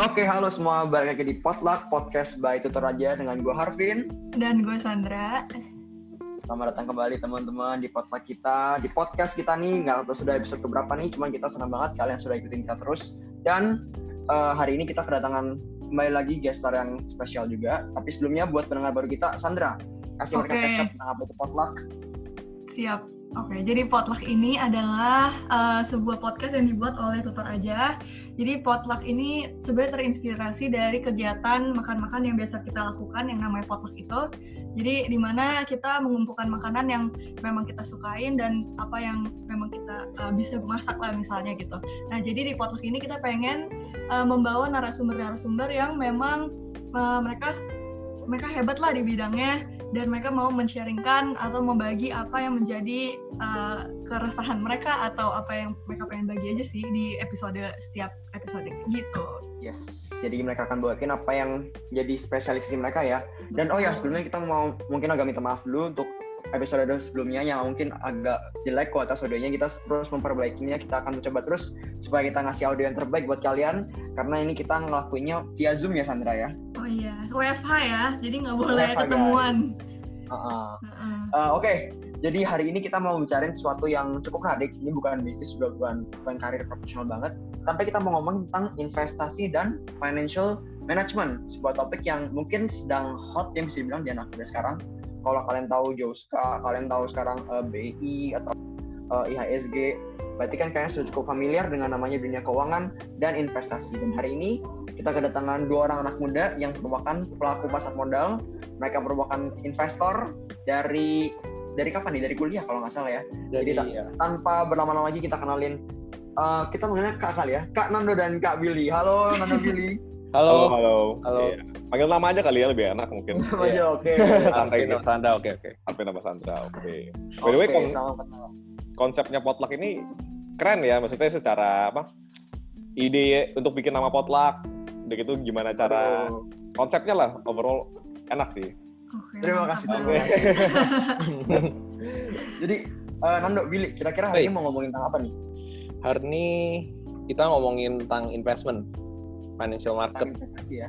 Oke, halo semua. Balik lagi di Potluck Podcast by Tutor Raja dengan gue Harvin. Dan gue Sandra. Selamat datang kembali teman-teman di Potluck kita. Di podcast kita nih, nggak tahu sudah episode keberapa nih, cuman kita senang banget kalian sudah ikutin kita terus. Dan uh, hari ini kita kedatangan kembali lagi gestar yang spesial juga. Tapi sebelumnya buat pendengar baru kita, Sandra, kasih mereka catch up tentang apa itu Potluck. Siap. Oke, jadi potluck ini adalah uh, sebuah podcast yang dibuat oleh tutor aja. Jadi potluck ini sebenarnya terinspirasi dari kegiatan makan-makan yang biasa kita lakukan yang namanya potluck itu. Jadi di mana kita mengumpulkan makanan yang memang kita sukain dan apa yang memang kita uh, bisa masak lah misalnya gitu. Nah jadi di potluck ini kita pengen uh, membawa narasumber-narasumber yang memang uh, mereka mereka hebat lah di bidangnya dan mereka mau men-sharingkan atau membagi apa yang menjadi uh, keresahan mereka atau apa yang mereka pengen bagi aja sih di episode setiap episode gitu. Yes, jadi mereka akan bawain apa yang jadi spesialisasi mereka ya. Dan oh ya sebelumnya kita mau mungkin agak minta maaf dulu untuk episode sebelumnya yang mungkin agak jelek kualitas audionya kita terus memperbaikinya kita akan mencoba terus supaya kita ngasih audio yang terbaik buat kalian karena ini kita ngelakuinnya via zoom ya Sandra ya oh iya WFH ya jadi nggak boleh WFH, ketemuan uh -uh. Uh -uh. Uh, oke okay. jadi hari ini kita mau bicarain sesuatu yang cukup menarik ini bukan bisnis juga bukan bukan karir profesional banget tapi kita mau ngomong tentang investasi dan financial management sebuah topik yang mungkin sedang hot yang bisa dibilang di anak muda sekarang kalau kalian tahu Joska, kalian tahu sekarang uh, eh, BI atau uh, eh, IHSG, berarti kan kalian sudah cukup familiar dengan namanya dunia keuangan dan investasi. Dan hari ini kita kedatangan dua orang anak muda yang merupakan pelaku pasar modal. Mereka merupakan investor dari dari kapan nih? Dari kuliah kalau nggak salah ya. Jadi, Jadi ya. tanpa berlama-lama lagi kita kenalin uh, kita mengenal Kak kali ya, Kak Nando dan Kak Billy. Halo Nando Billy. Halo. Halo. Halo. halo. Iya. Panggil nama aja kali ya lebih enak mungkin. Nama aja oke. Santai nama Sandra oke oke. Sampai nama Sandra oke. By the way kon konsepnya potluck ini keren ya maksudnya secara apa? Ide untuk bikin nama potluck begitu gimana cara Aduh. konsepnya lah overall enak sih. Okay. Terima kasih. Terima kasih. Jadi uh, Nando, Billy, kira-kira hari ini mau ngomongin tentang apa nih? Hari ini kita ngomongin tentang investment financial market. Tentang investasi ya.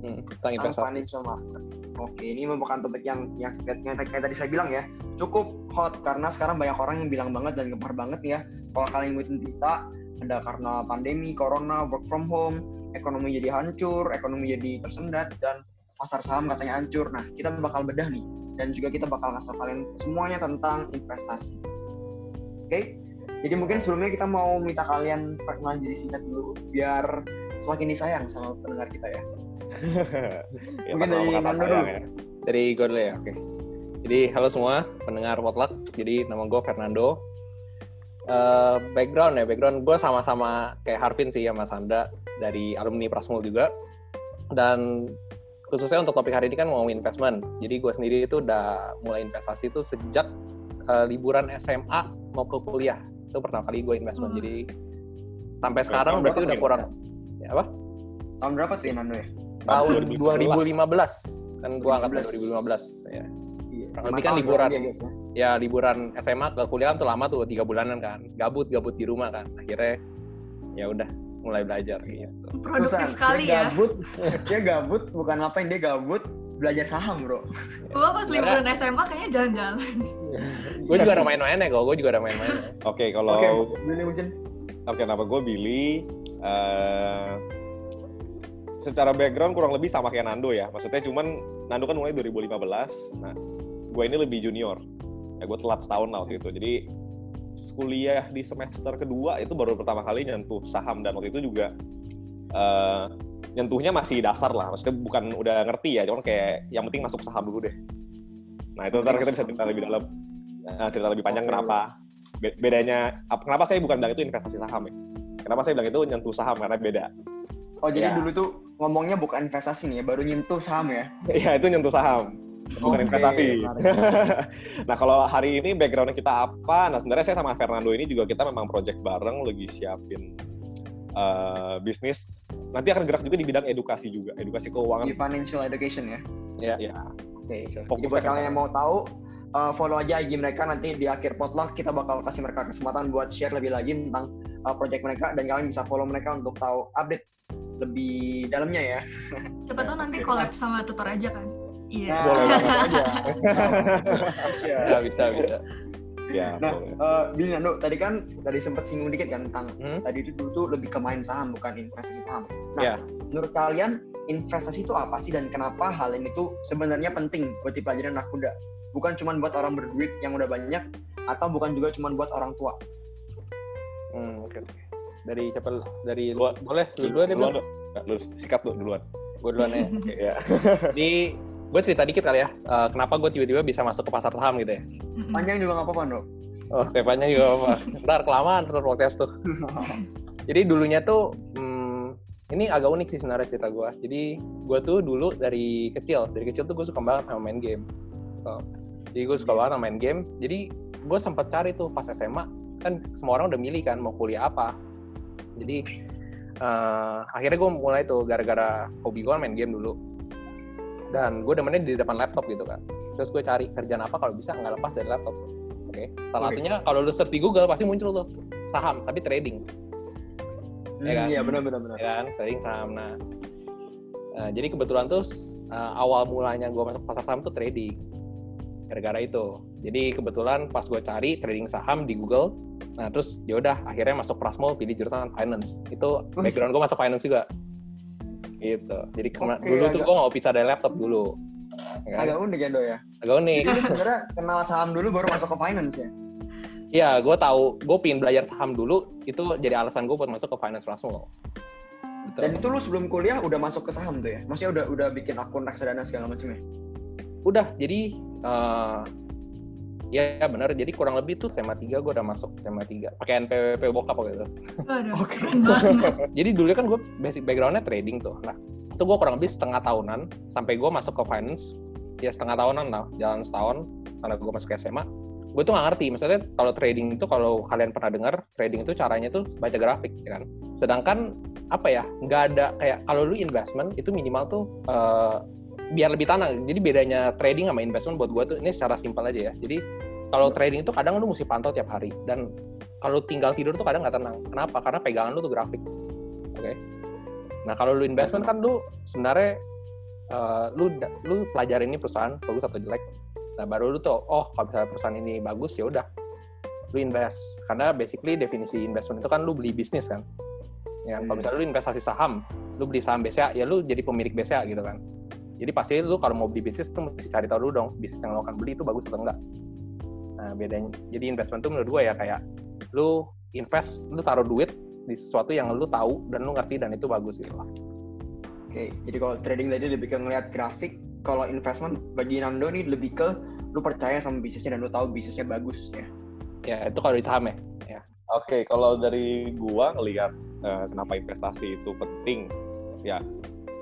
Hmm, tentang investasi. financial market. Oke, ini merupakan topik yang yang, yang, yang tadi saya bilang ya, cukup hot karena sekarang banyak orang yang bilang banget dan gemar banget ya. Kalau kalian ngikutin berita, ada karena pandemi, corona, work from home, ekonomi jadi hancur, ekonomi jadi tersendat dan pasar saham katanya hancur. Nah, kita bakal bedah nih dan juga kita bakal ngasih kalian semuanya tentang investasi. Oke? Jadi mungkin sebelumnya kita mau minta kalian perkenalan diri singkat dulu biar semakin disayang sama pendengar kita ya. ya Mungkin dari Nando dulu. Ya. Dari gue dulu ya, oke. Okay. Jadi halo semua pendengar Potluck. Jadi nama gue Fernando. Uh, background ya, background gue sama-sama kayak Harvin sih sama Sanda dari alumni Prasmul juga. Dan khususnya untuk topik hari ini kan mau investment. Jadi gue sendiri itu udah mulai investasi itu sejak uh, liburan SMA mau ke kuliah. Itu pertama kali gue investment. Hmm. Jadi sampai sekarang berarti udah kurang ya apa? Tahun berapa tuh Nando ya? Tahun 2015. Kan gua angkat 2015 ya. Iya. Kurang lebih kan liburan. ya, ya liburan SMA ke kuliah kan tuh lama tuh tiga bulanan kan. Gabut gabut di rumah kan. Akhirnya ya udah mulai belajar gitu. Produktif sekali ya. Gabut, dia gabut bukan ngapain dia gabut belajar saham bro. Gua pas liburan SMA kayaknya jalan-jalan. gue juga ada main-main ya kok, gue juga ada main-main. Oke, kalau Oke, Billy mungkin. Oke, nama gue Billy. Uh, secara background kurang lebih sama kayak Nando ya. Maksudnya cuman Nando kan mulai 2015. Nah, gue ini lebih junior. Ya gue telat setahun lah waktu itu. Jadi kuliah di semester kedua itu baru pertama kali nyentuh saham dan waktu itu juga uh, nyentuhnya masih dasar lah. Maksudnya bukan udah ngerti ya, cuman kayak yang penting masuk saham dulu deh. Nah itu ntar kita bisa cerita lebih dalam, uh, cerita lebih panjang kenapa bedanya kenapa saya bukan bilang itu investasi saham ya? Kenapa saya bilang itu nyentuh saham karena beda. Oh jadi ya. dulu tuh ngomongnya bukan investasi nih ya baru nyentuh saham ya? Iya itu nyentuh saham bukan okay, investasi. nah kalau hari ini backgroundnya kita apa? Nah sebenarnya saya sama Fernando ini juga kita memang project bareng lagi siapin uh, bisnis. Nanti akan gerak juga di bidang edukasi juga edukasi keuangan. Di financial education ya? Ya ya oke okay. jadi buat kalian yang mau tahu uh, follow aja IG mereka nanti di akhir potluck kita bakal kasih mereka kesempatan buat share lebih lagi tentang uh, project mereka dan kalian bisa follow mereka untuk tahu update lebih dalamnya ya. Siapa tahu nanti collab sama tutor aja kan. Iya. Nah, Boleh aja. Ya, bisa bisa. Ya, Nah, boleh. eh Billy Nando, tadi kan tadi sempat singgung dikit kan tentang Hmm? tadi itu dulu tuh lebih ke main saham bukan investasi saham. Nah, Ya. menurut kalian investasi itu apa sih dan kenapa hal ini tuh sebenarnya penting buat dipelajari anak muda? Bukan cuma buat orang berduit yang udah banyak atau bukan juga cuma buat orang tua. Hmm, oke oke. Dari siapa? Dari Gua- boleh lu duluan deh, duluan, lu sikat lu duluan. Gue duluan ya. Oke, ya. Jadi gue cerita dikit kali ya. eh, kenapa gue tiba-tiba bisa masuk ke pasar saham gitu ya? Panjang juga nggak apa-apa, Dok. Oh, temanya juga apa? Ntar kelamaan terus podcast tuh. Jadi dulunya tuh, hmm, ini agak unik sih sebenarnya cerita gue. Jadi gue tuh dulu dari kecil, dari kecil tuh gue suka banget sama main game. So, jadi gue suka banget sama main game. Jadi gue sempat cari tuh pas SMA, kan semua orang udah milih kan mau kuliah apa. Jadi eh, akhirnya gue mulai tuh gara-gara hobi gue main game dulu. Dan gue demennya di depan laptop gitu kan. Terus gue cari kerjaan apa kalau bisa nggak lepas dari laptop. Oke, salah Oke. satunya kalau lu search di Google pasti muncul tuh saham, tapi trading. Hmm, Ya kan? Iya, benar benar benar. ya kan trading saham nah eh, jadi kebetulan tuh eh, awal mulanya gue masuk pasar saham tuh trading gara-gara itu jadi kebetulan pas gue cari trading saham di Google nah terus ya udah akhirnya masuk Prasmul pilih jurusan finance itu background gue masuk finance juga gitu jadi Oke, dulu tuh agak- gue nggak bisa dari laptop dulu ya kan? Agak unik ya, Dok ya. agak unik Jadi sebenarnya kenal saham dulu baru masuk ke finance ya. Iya, gue tahu, gue pingin belajar saham dulu, itu jadi alasan gue buat masuk ke finance Prasmul. Gitu. Dan itu lu sebelum kuliah udah masuk ke saham tuh ya? Maksudnya udah udah bikin akun reksadana segala macam ya? udah jadi eh ya ya benar jadi kurang lebih tuh SMA 3 gue udah masuk SMA 3 pakai NPWP bokap gitu Oke. jadi dulu kan gue basic backgroundnya trading tuh. Nah itu gue kurang lebih setengah tahunan sampai gue masuk ke finance. Ya setengah tahunan lah jalan setahun karena gue masuk ke SMA gue tuh nggak ngerti misalnya kalau trading itu kalau kalian pernah dengar trading itu caranya tuh baca grafik ya kan? Sedangkan apa ya nggak ada kayak kalau lu investment itu minimal tuh eh, biar lebih tenang. Jadi bedanya trading sama investment buat gue tuh ini secara simpel aja ya. Jadi kalau trading itu kadang lu mesti pantau tiap hari. Dan kalau tinggal tidur tuh kadang nggak tenang. Kenapa? Karena pegangan lu tuh grafik. Oke? Nah kalau lu investment kan lu sebenarnya eh, lu lu pelajarin ini perusahaan bagus atau jelek. Nah baru lu tuh oh kalau misalnya perusahaan ini bagus ya udah. Lu invest. Karena basically definisi investment itu kan lu beli bisnis kan. Ya kalau Hmm. misalnya lu investasi saham lu beli saham BCA ya lu jadi pemilik BCA gitu kan jadi pasti lu kalau mau beli bisnis tuh mesti cari tahu dulu dong bisnis yang lo akan beli itu bagus atau enggak. Nah bedanya jadi investment tuh menurut gue ya kayak lu invest lu taruh duit di sesuatu yang lu tahu dan lu ngerti dan itu bagus gitu lah. Oke, jadi kalau trading tadi lebih ke ngeliat grafik, kalau investment bagi Nando nih lebih ke lu percaya sama bisnisnya dan lu tahu bisnisnya bagus ya. ya itu kalau di saham ya Oke, kalau dari gua ngelihat eh, kenapa investasi itu penting, ya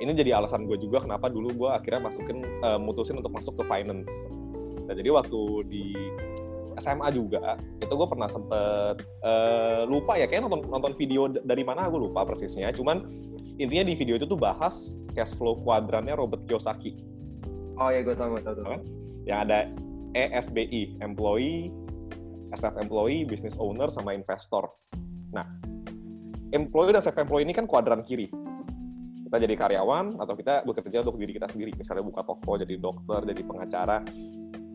ini jadi alasan gue juga kenapa dulu gua akhirnya masukin eh, mutusin untuk masuk ke finance. Nah, jadi waktu di SMA juga itu gue pernah sempet eh, lupa ya kayak nonton nonton video dari mana gue lupa persisnya. Cuman intinya di video itu tuh bahas cash flow kuadrannya Robert Kiyosaki Oh ya, gue tahu, gue tahu. Apa? yang ada ESBI, employee, self employee, business owner, sama investor. Nah, employee dan self employee ini kan kuadran kiri. Kita jadi karyawan atau kita bekerja untuk diri kita sendiri. Misalnya buka toko, jadi dokter, jadi pengacara.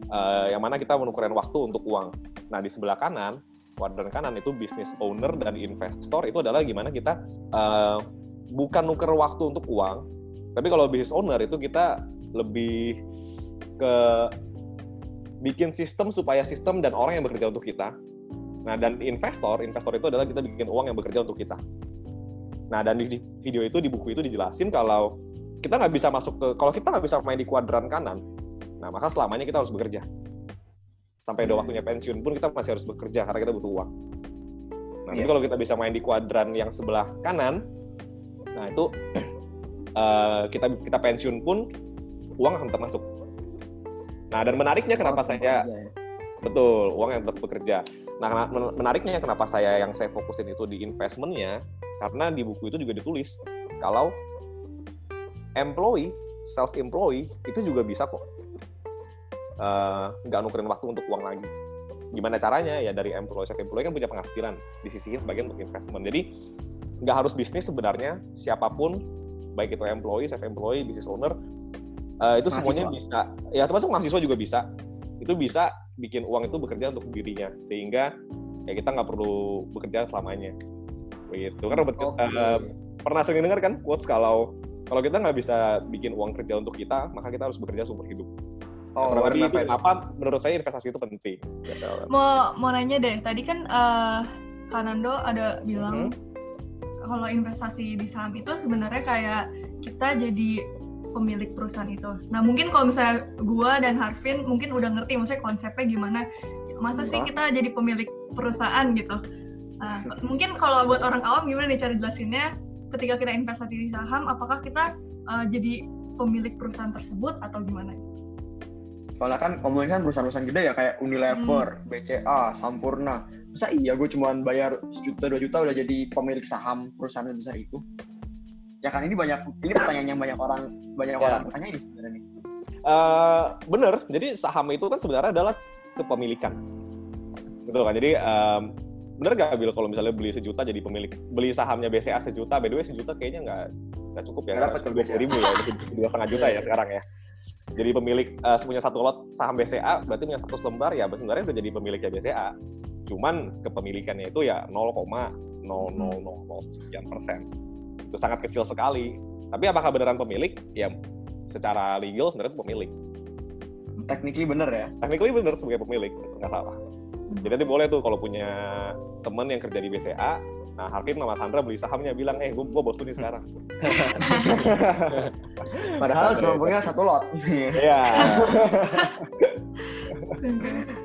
Eh, yang mana kita menukarkan waktu untuk uang. Nah, di sebelah kanan, kuadran kanan itu business owner dan investor itu adalah gimana kita eh, bukan nuker waktu untuk uang, tapi kalau business owner itu kita lebih ke bikin sistem supaya sistem dan orang yang bekerja untuk kita. Nah, dan investor, investor itu adalah kita bikin uang yang bekerja untuk kita. Nah, dan di video itu, di buku itu dijelasin kalau kita nggak bisa masuk ke, kalau kita nggak bisa main di kuadran kanan, nah maka selamanya kita harus bekerja. Sampai ada Hmm. waktunya pensiun pun kita masih harus bekerja karena kita butuh uang. Nah, tapi Iya. kalau kita bisa main di kuadran yang sebelah kanan, nah itu eh, kita kita pensiun pun uang akan tetap masuk. Nah, dan menariknya kenapa Oh, saya bekerja ya. betul uang yang tetap bekerja. Nah, menariknya kenapa saya yang saya fokusin itu di investmentnya karena di buku itu juga ditulis kalau employee self employee itu juga bisa kok eh, nggak nukerin waktu untuk uang lagi. Gimana caranya? Ya dari employee self employee kan punya penghasilan disisihin sebagian untuk investment. Jadi nggak harus bisnis sebenarnya siapa pun baik itu employee, self employee, business owner uh, itu mahasiswa. semuanya bisa ya termasuk mahasiswa juga bisa itu bisa bikin uang itu bekerja untuk dirinya sehingga ya kita nggak perlu bekerja selamanya gitu kan Robert okay. uh, pernah sering dengar kan quotes kalau kalau kita nggak bisa bikin uang kerja untuk kita maka kita harus bekerja seumur hidup Oh, nah, itu kenapa menurut saya investasi itu penting. Gitu. Mau mau nanya deh, tadi kan uh, Kanando ada bilang hmm. kalau investasi di saham itu sebenarnya kayak kita jadi pemilik perusahaan itu. Nah mungkin kalau misalnya gua dan Harvin mungkin udah ngerti maksudnya konsepnya gimana. Masa sih kita jadi pemilik perusahaan gitu. Nah, mungkin kalau buat orang awam gimana nih cara jelasinnya? Ketika kita investasi di saham, apakah kita uh, jadi pemilik perusahaan tersebut atau gimana? Soalnya kan ngomongin kan perusahaan-perusahaan gede ya kayak Unilever, hmm. BCA, Sampurna. Masa iya gue cuma bayar sejuta dua juta udah jadi pemilik saham perusahaan besar itu? ya kan ini banyak ini pertanyaan yang banyak orang banyak yeah. orang tanya ini sebenarnya nih. Uh, bener, jadi saham itu kan sebenarnya adalah kepemilikan, betul kan? Jadi um, bener gak Bil kalau misalnya beli sejuta jadi pemilik beli sahamnya BCA sejuta, by the way sejuta kayaknya nggak nggak cukup ya, nggak dua puluh ribu ya, dua setengah juta ya sekarang ya. Jadi pemilik uh, punya satu lot saham BCA berarti punya satu lembar ya sebenarnya udah jadi pemiliknya BCA. Cuman kepemilikannya itu ya 0,0000 sekian persen itu sangat kecil sekali. Tapi apakah beneran pemilik? Ya secara legal sebenarnya pemilik. Technically bener ya? Technically bener sebagai pemilik, nggak salah. Jadi nanti boleh tuh kalau punya temen yang kerja di BCA, nah Harvin sama Sandra beli sahamnya bilang, eh gue, gue bos nih sekarang. Padahal cuma punya satu lot. Iya.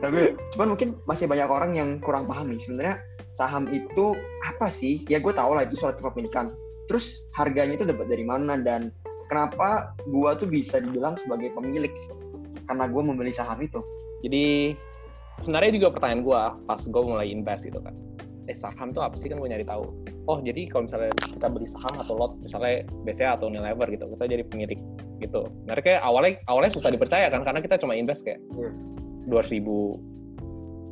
Tapi cuman mungkin masih banyak orang yang kurang paham nih sebenarnya saham itu apa sih? Ya gue tau lah itu surat kepemilikan terus harganya itu dapat dari mana dan kenapa gua tuh bisa dibilang sebagai pemilik karena gua membeli saham itu jadi sebenarnya juga pertanyaan gua pas gua mulai invest itu kan eh saham tuh apa sih kan gue nyari tahu oh jadi kalau misalnya kita beli saham atau lot misalnya BCA atau Unilever gitu kita jadi pemilik gitu mereka awalnya awalnya susah dipercaya kan karena kita cuma invest kayak iya. dua yeah. ribu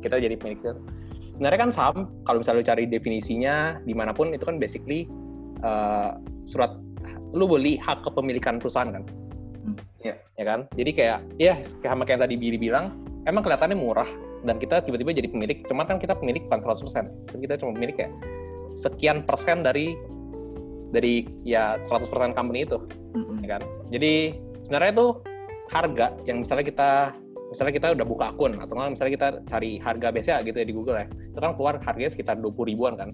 kita jadi pemilik sebenarnya kan saham kalau misalnya cari definisinya di mana pun itu kan basically uh, surat lu beli hak kepemilikan perusahaan kan hmm. yeah. ya kan jadi kayak ya sama kayak tadi Billy bilang emang kelihatannya murah dan kita tiba-tiba jadi pemilik cuman kan kita pemilik bukan 100% kan kita cuma pemilik ya sekian persen dari dari ya 100% company itu mm-hmm. ya kan jadi sebenarnya itu harga yang misalnya kita misalnya kita udah buka akun atau misalnya kita cari harga BCA gitu ya di Google ya itu kan keluar harganya sekitar 20 ribuan kan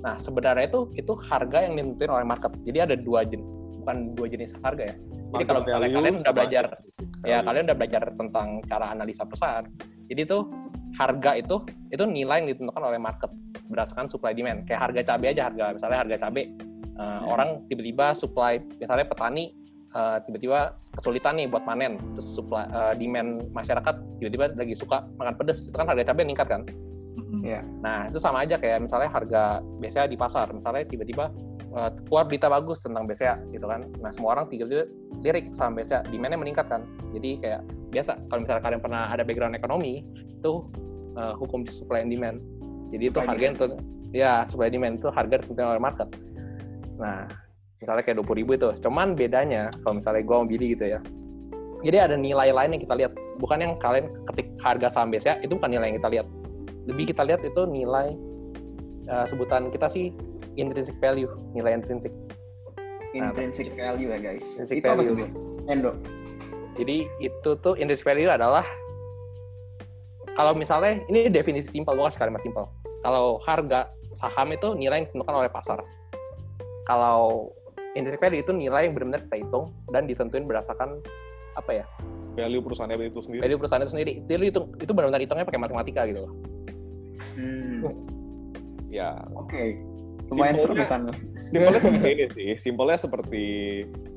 Nah, sebenarnya itu itu harga yang ditentuin oleh market. Jadi ada dua jenis, bukan dua jenis harga ya. Jadi kalau kalian, kalian udah belajar, ya kalian udah belajar tentang cara analisa perusahaan. Jadi itu harga itu itu nilai yang ditentukan oleh market berdasarkan supply demand. Kayak harga cabai aja harga, misalnya harga cabai uh, hmm. orang tiba-tiba supply, misalnya petani uh, tiba-tiba kesulitan nih buat panen, terus supply uh, demand masyarakat tiba-tiba lagi suka makan pedas, itu kan harga cabai meningkat kan. Yeah. Nah, itu sama aja kayak misalnya harga BCA di pasar. Misalnya tiba-tiba uh, keluar berita bagus tentang BCA gitu kan. Nah, semua orang tiga lirik sama BCA, demand-nya meningkat kan. Jadi kayak biasa kalau misalnya kalian pernah ada background ekonomi, itu uh, hukum supply and demand. Jadi itu harga yang ya supply and demand itu harga ditentukan oleh market. Nah, misalnya kayak 20 ribu itu. Cuman bedanya kalau misalnya gue mau beli gitu ya. Jadi ada nilai lain yang kita lihat. Bukan yang kalian ketik harga saham BCA, itu bukan nilai yang kita lihat lebih kita lihat itu nilai uh, sebutan kita sih intrinsic value, nilai intrinsic. Intrinsic nah, value ya guys. Intrinsic itu value. apa tuh? Endo. Jadi itu tuh intrinsic value adalah kalau misalnya ini definisi simpel, bukan kalimat simpel. Kalau harga saham itu nilai yang ditentukan oleh pasar. Kalau intrinsic value itu nilai yang benar-benar kita hitung dan ditentuin berdasarkan apa ya? Value perusahaan itu sendiri. Value perusahaan itu sendiri. Itu itu, itu benar-benar hitungnya pakai matematika gitu loh. Hmm. Ya. Oke. Okay. Lumayan seru sana. Simpelnya seperti ini sih. Simpelnya seperti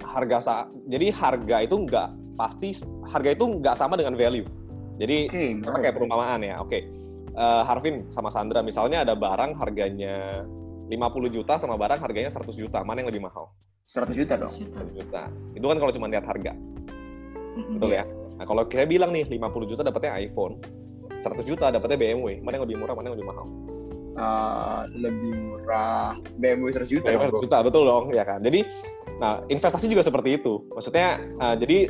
harga sa jadi harga itu nggak pasti harga itu nggak sama dengan value. Jadi okay, kayak perumpamaan ya. Oke. Okay. Uh, eh, Harvin sama Sandra misalnya ada barang harganya 50 juta sama barang harganya 100 juta. Mana yang lebih mahal? 100 juta dong. 100 juta. Itu kan kalau cuma lihat harga. Betul ya? Nah, kalau kita bilang nih 50 juta dapatnya iPhone, 100 juta dapatnya BMW mana yang lebih murah mana yang lebih mahal uh, lebih murah BMW 100 juta BMW dong, 100 juta betul dong ya kan? Jadi nah investasi juga seperti itu. Maksudnya uh, jadi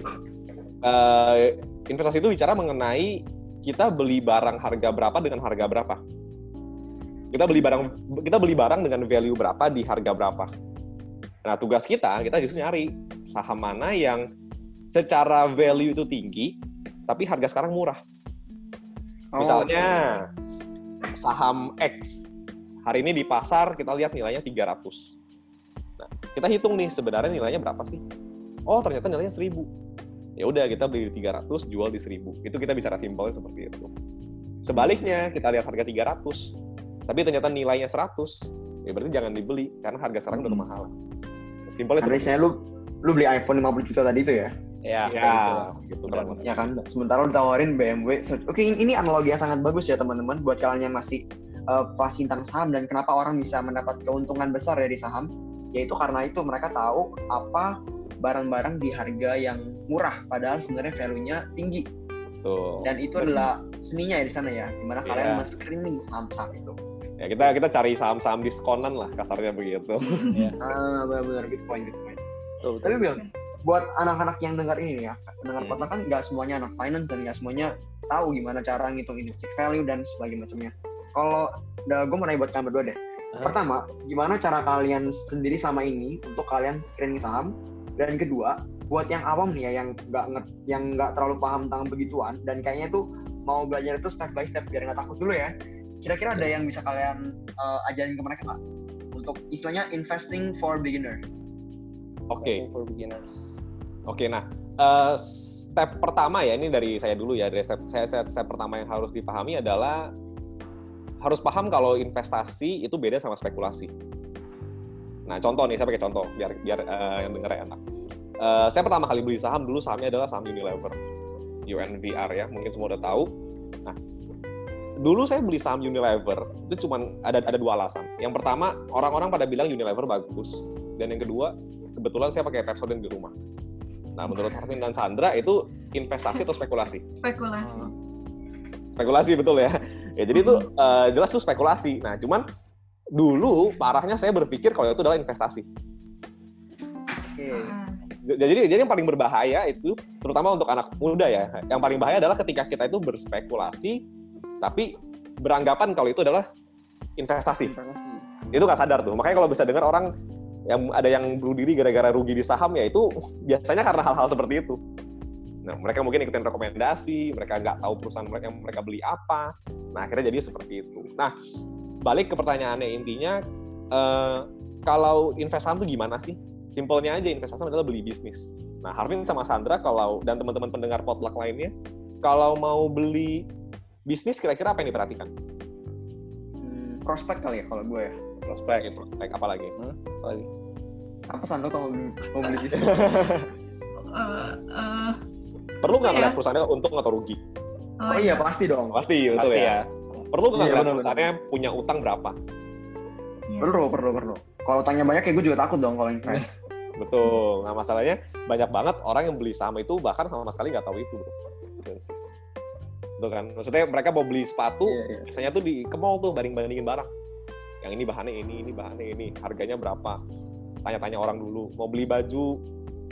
uh, investasi itu bicara mengenai kita beli barang harga berapa dengan harga berapa. Kita beli barang kita beli barang dengan value berapa di harga berapa. Nah tugas kita kita justru nyari saham mana yang secara value itu tinggi tapi harga sekarang murah. Misalnya saham X. Hari ini di pasar kita lihat nilainya 300 nah kita hitung nih sebenarnya nilainya berapa sih? Oh ternyata nilainya 1000 ya udah kita beli di 300 jual di 1000 itu kita bicara simpelnya seperti itu. Sebaliknya kita lihat harga 300 tapi ternyata nilainya 100 ya berarti jangan dibeli karena harga sekarang udah Hmm. kemahalan. Simpelnya saya lu lu beli iPhone 50 juta tadi itu ya Ya, ya gitu. gitu kan ya kan sementara ditawarin BMW oke ini analogi yang sangat bagus ya teman-teman buat kalian yang masih uh, fasih tentang saham dan kenapa orang bisa mendapat keuntungan besar dari saham yaitu karena itu mereka tahu apa barang-barang di harga yang murah padahal sebenarnya value-nya tinggi Tuh. dan itu adalah seninya ya di sana ya di mana kalian Iya. men-screening saham-saham itu ya kita kita cari saham-saham diskonan lah kasarnya begitu ah benar-benar point Betul, betul. tapi Bill buat anak-anak yang dengar ini ya dengar Hmm. kota kan nggak semuanya anak finance dan nggak semuanya tahu gimana cara ngitung intrinsic value dan sebagainya macamnya. Kalau gue mau nanya buat kalian berdua deh. Pertama gimana cara kalian sendiri selama ini untuk kalian screening saham? Dan kedua buat yang awam nih ya yang nggak ngerti yang nggak terlalu paham tentang begituan dan kayaknya tuh mau belajar itu step by step biar nggak takut dulu ya. Kira-kira ada yang bisa kalian uh, ajarin ke mereka nggak? Untuk istilahnya investing for beginner. Oke. For beginners. Oke, nah eh, step pertama ya ini dari saya dulu ya. Dari step saya step, step pertama yang harus dipahami adalah harus paham kalau investasi itu beda sama spekulasi. Nah, contoh nih saya pakai contoh biar biar eh, yang dengar enak. Eh, saya pertama kali beli saham dulu sahamnya adalah saham Unilever, UNVR ya, mungkin semua udah tahu. Nah, dulu saya beli saham Unilever itu cuma ada ada dua alasan. Yang pertama orang-orang pada bilang Unilever bagus, dan yang kedua kebetulan saya pakai Pepsodent di rumah. Nah, menurut Harvin dan Sandra itu investasi atau spekulasi? spekulasi Spekulasi betul ya. Ya jadi itu eh, jelas itu spekulasi. Nah, cuman dulu parahnya saya berpikir kalau itu adalah investasi. oke Heeh. Jadi jadi yang paling berbahaya itu terutama untuk anak muda ya. Yang paling bahaya adalah ketika kita itu berspekulasi tapi beranggapan kalau itu adalah investasi. investasi Itu nggak sadar tuh. Makanya kalau bisa dengar orang yang ada yang bunuh diri gara-gara rugi di saham ya itu biasanya karena hal-hal seperti itu. Nah, mereka mungkin ikutin rekomendasi, mereka nggak tahu perusahaan mereka yang mereka beli apa. Nah, akhirnya jadi seperti itu. Nah, balik ke pertanyaannya intinya, eh, kalau investasi itu gimana sih? Simpelnya aja investasi adalah beli bisnis. Nah, Harvin sama Sandra kalau dan teman-teman pendengar potluck lainnya, kalau mau beli bisnis kira-kira apa yang diperhatikan? Hmm, prospek kali ya kalau gue ya Prospek, prospek apa lagi? Apa lagi? apa santo kalau mau beli, bisnis Eh, eh, Perlu nggak Iya. ngeliat perusahaannya untung atau rugi? oh iya pasti dong Pasti, betul Pasti ya. ya. Perlu nggak Iya, ngeliat perusahaannya punya utang berapa? iya. perlu perlu perlu kalau tanya banyak ya gue juga takut dong kalau invest Betul. Nah masalahnya banyak banget orang yang beli saham itu bahkan sama sekali nggak tahu itu, bro. Betul kan? Maksudnya mereka mau beli sepatu, Iya, iya. biasanya tuh di ke mall tuh banding-bandingin barang. Yang ini bahannya ini, ini bahannya ini, harganya berapa? Tanya-tanya orang dulu. Mau beli baju,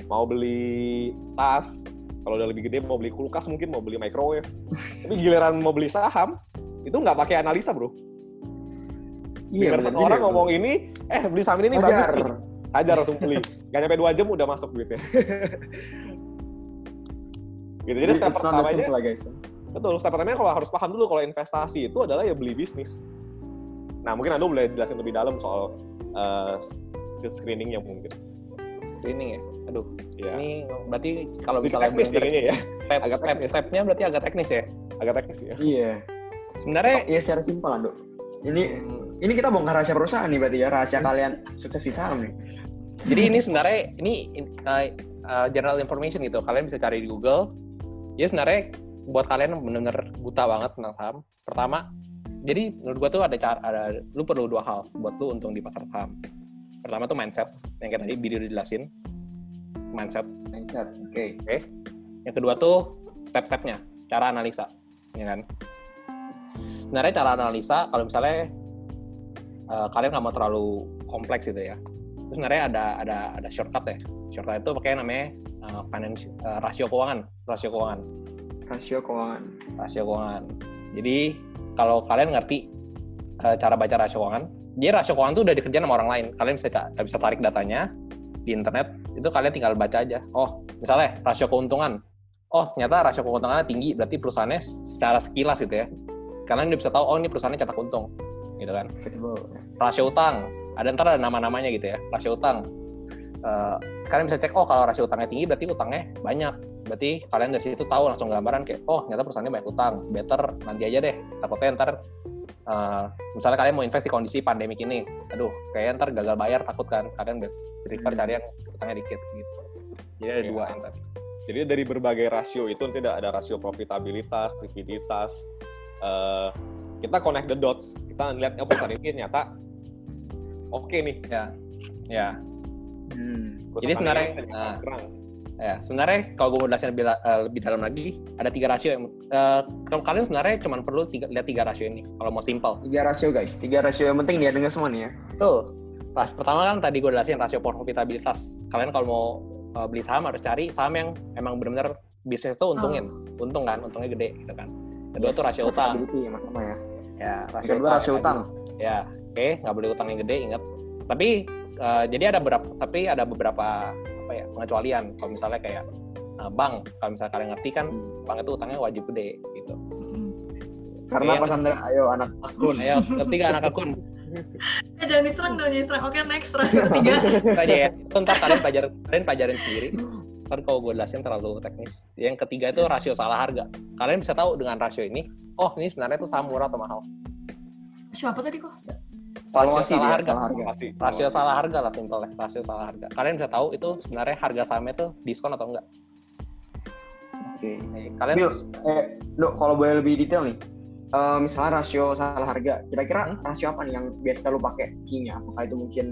mau beli tas, kalau udah lebih gede mau beli kulkas mungkin mau beli microwave. Tapi giliran mau beli saham, itu nggak pakai analisa, bro. iya juga orang bro. ngomong ini, eh beli saham ini nih Wajar. bagus aja langsung beli. Gak nyampe dua jam udah masuk duitnya. gitu. Jadi step pertamanya, guys betul. Step pertamanya kalau harus paham dulu kalau investasi itu adalah ya beli bisnis. Nah mungkin Anda boleh jelasin lebih dalam soal uh, screeningnya mungkin. Screening ya. Aduh, Ya. ini berarti kalau misalnya teknis ya. step agak step teknis. stepnya berarti agak teknis ya. Agak teknis ya. iya Sebenarnya iya secara simpel Ando ini hmm, ini kita bongkar rahasia perusahaan nih berarti ya rahasia kalian sukses di saham nih Jadi ini sebenarnya ini uh, uh, general information gitu. Kalian bisa cari di Google. Ya sebenarnya buat kalian yang mendengar buta banget tentang saham. Pertama, jadi menurut gua tuh ada cara ada lu perlu dua hal buat lu untung di pasar saham. Pertama tuh mindset yang kayak tadi video dijelasin. Mindset. mindset oke Yang kedua tuh step-stepnya, secara analisa, ya kan? Sebenarnya cara analisa kalau misalnya uh, kalian nggak mau terlalu kompleks gitu ya terus sebenarnya ada ada ada shortcut ya shortcut itu pakai namanya uh, finance uh, rasio keuangan rasio keuangan rasio keuangan rasio keuangan jadi kalau kalian ngerti uh, cara baca rasio keuangan jadi rasio keuangan itu udah dikerjain sama orang lain. Kalian bisa bisa tarik datanya di internet itu kalian tinggal baca aja. Oh misalnya rasio keuntungan. Oh ternyata rasio keuntungannya tinggi berarti perusahaannya secara sekilas gitu ya. Kalian udah bisa tahu oh ini perusahaannya cetak untung gitu kan. Rasio utang. Ada ntar ada nama-namanya gitu ya rasio utang. Uh, kalian bisa cek oh kalau rasio utangnya tinggi berarti utangnya banyak. Berarti kalian dari situ tahu langsung gambaran kayak oh ternyata perusahaannya banyak utang. Better nanti aja deh. Takutnya ntar uh, misalnya kalian mau invest di kondisi pandemi ini aduh kayak ntar gagal bayar takut kan. Kalian prefer cari yang utangnya dikit gitu. Jadi ada ya. dua yang tadi. Jadi dari berbagai rasio itu tidak ada rasio profitabilitas likuiditas uh, kita connect the dots. Kita lihat oh perusahaan ini ternyata oke okay nih. Ya ya hmm. jadi sebenarnya nah, ya sebenarnya kalau gue mau jelasin lebih, uh, lebih dalam lagi ada tiga rasio yang uh, kalau kalian sebenarnya cuma perlu tiga, lihat tiga rasio ini kalau mau simple tiga rasio guys. Tiga rasio yang penting dia dengar semua nih ya. Tuh ras pertama kan tadi gue jelasin rasio profitabilitas. Kalian kalau mau uh, beli saham harus cari saham yang emang benar-benar bisnis itu untungin. Oh. untung kan untungnya gede gitu kan. Kedua yes, tuh rasio utang. ya, ya. Ya rasio kedua rasio utang. Ya oke okay, nggak boleh utang yang gede ingat. Tapi uh, jadi ada beberapa tapi ada beberapa apa ya pengecualian. Kalau misalnya kayak uh, bank kalau misalnya kalian ngerti kan hmm. bank itu utangnya wajib gede gitu. Karena apa Sandra ayo anak akun. Ayo ketiga anak akun? Eh, jangan diserang dong diserang. Oke next terus ketiga. Aja ya itu ntar kalian pelajar kalian pelajarin sendiri. Ntar kalau gue jelasin terlalu teknis. Yang ketiga itu rasio salah harga. Kalian bisa tahu dengan rasio ini oh ini sebenarnya itu sama murah atau mahal? Siapa tadi kok valuasi salah harga. salah harga. Rasio salah harga lah simpel rasio salah harga. Kalian bisa tahu itu sebenarnya harga sahamnya itu diskon atau enggak. Oke. Okay. kalian Bill, eh, no, kalau boleh lebih detail nih. Uh, misalnya rasio salah harga, kira-kira hmm? rasio apa nih yang biasa lu pakai key-nya? Apakah itu mungkin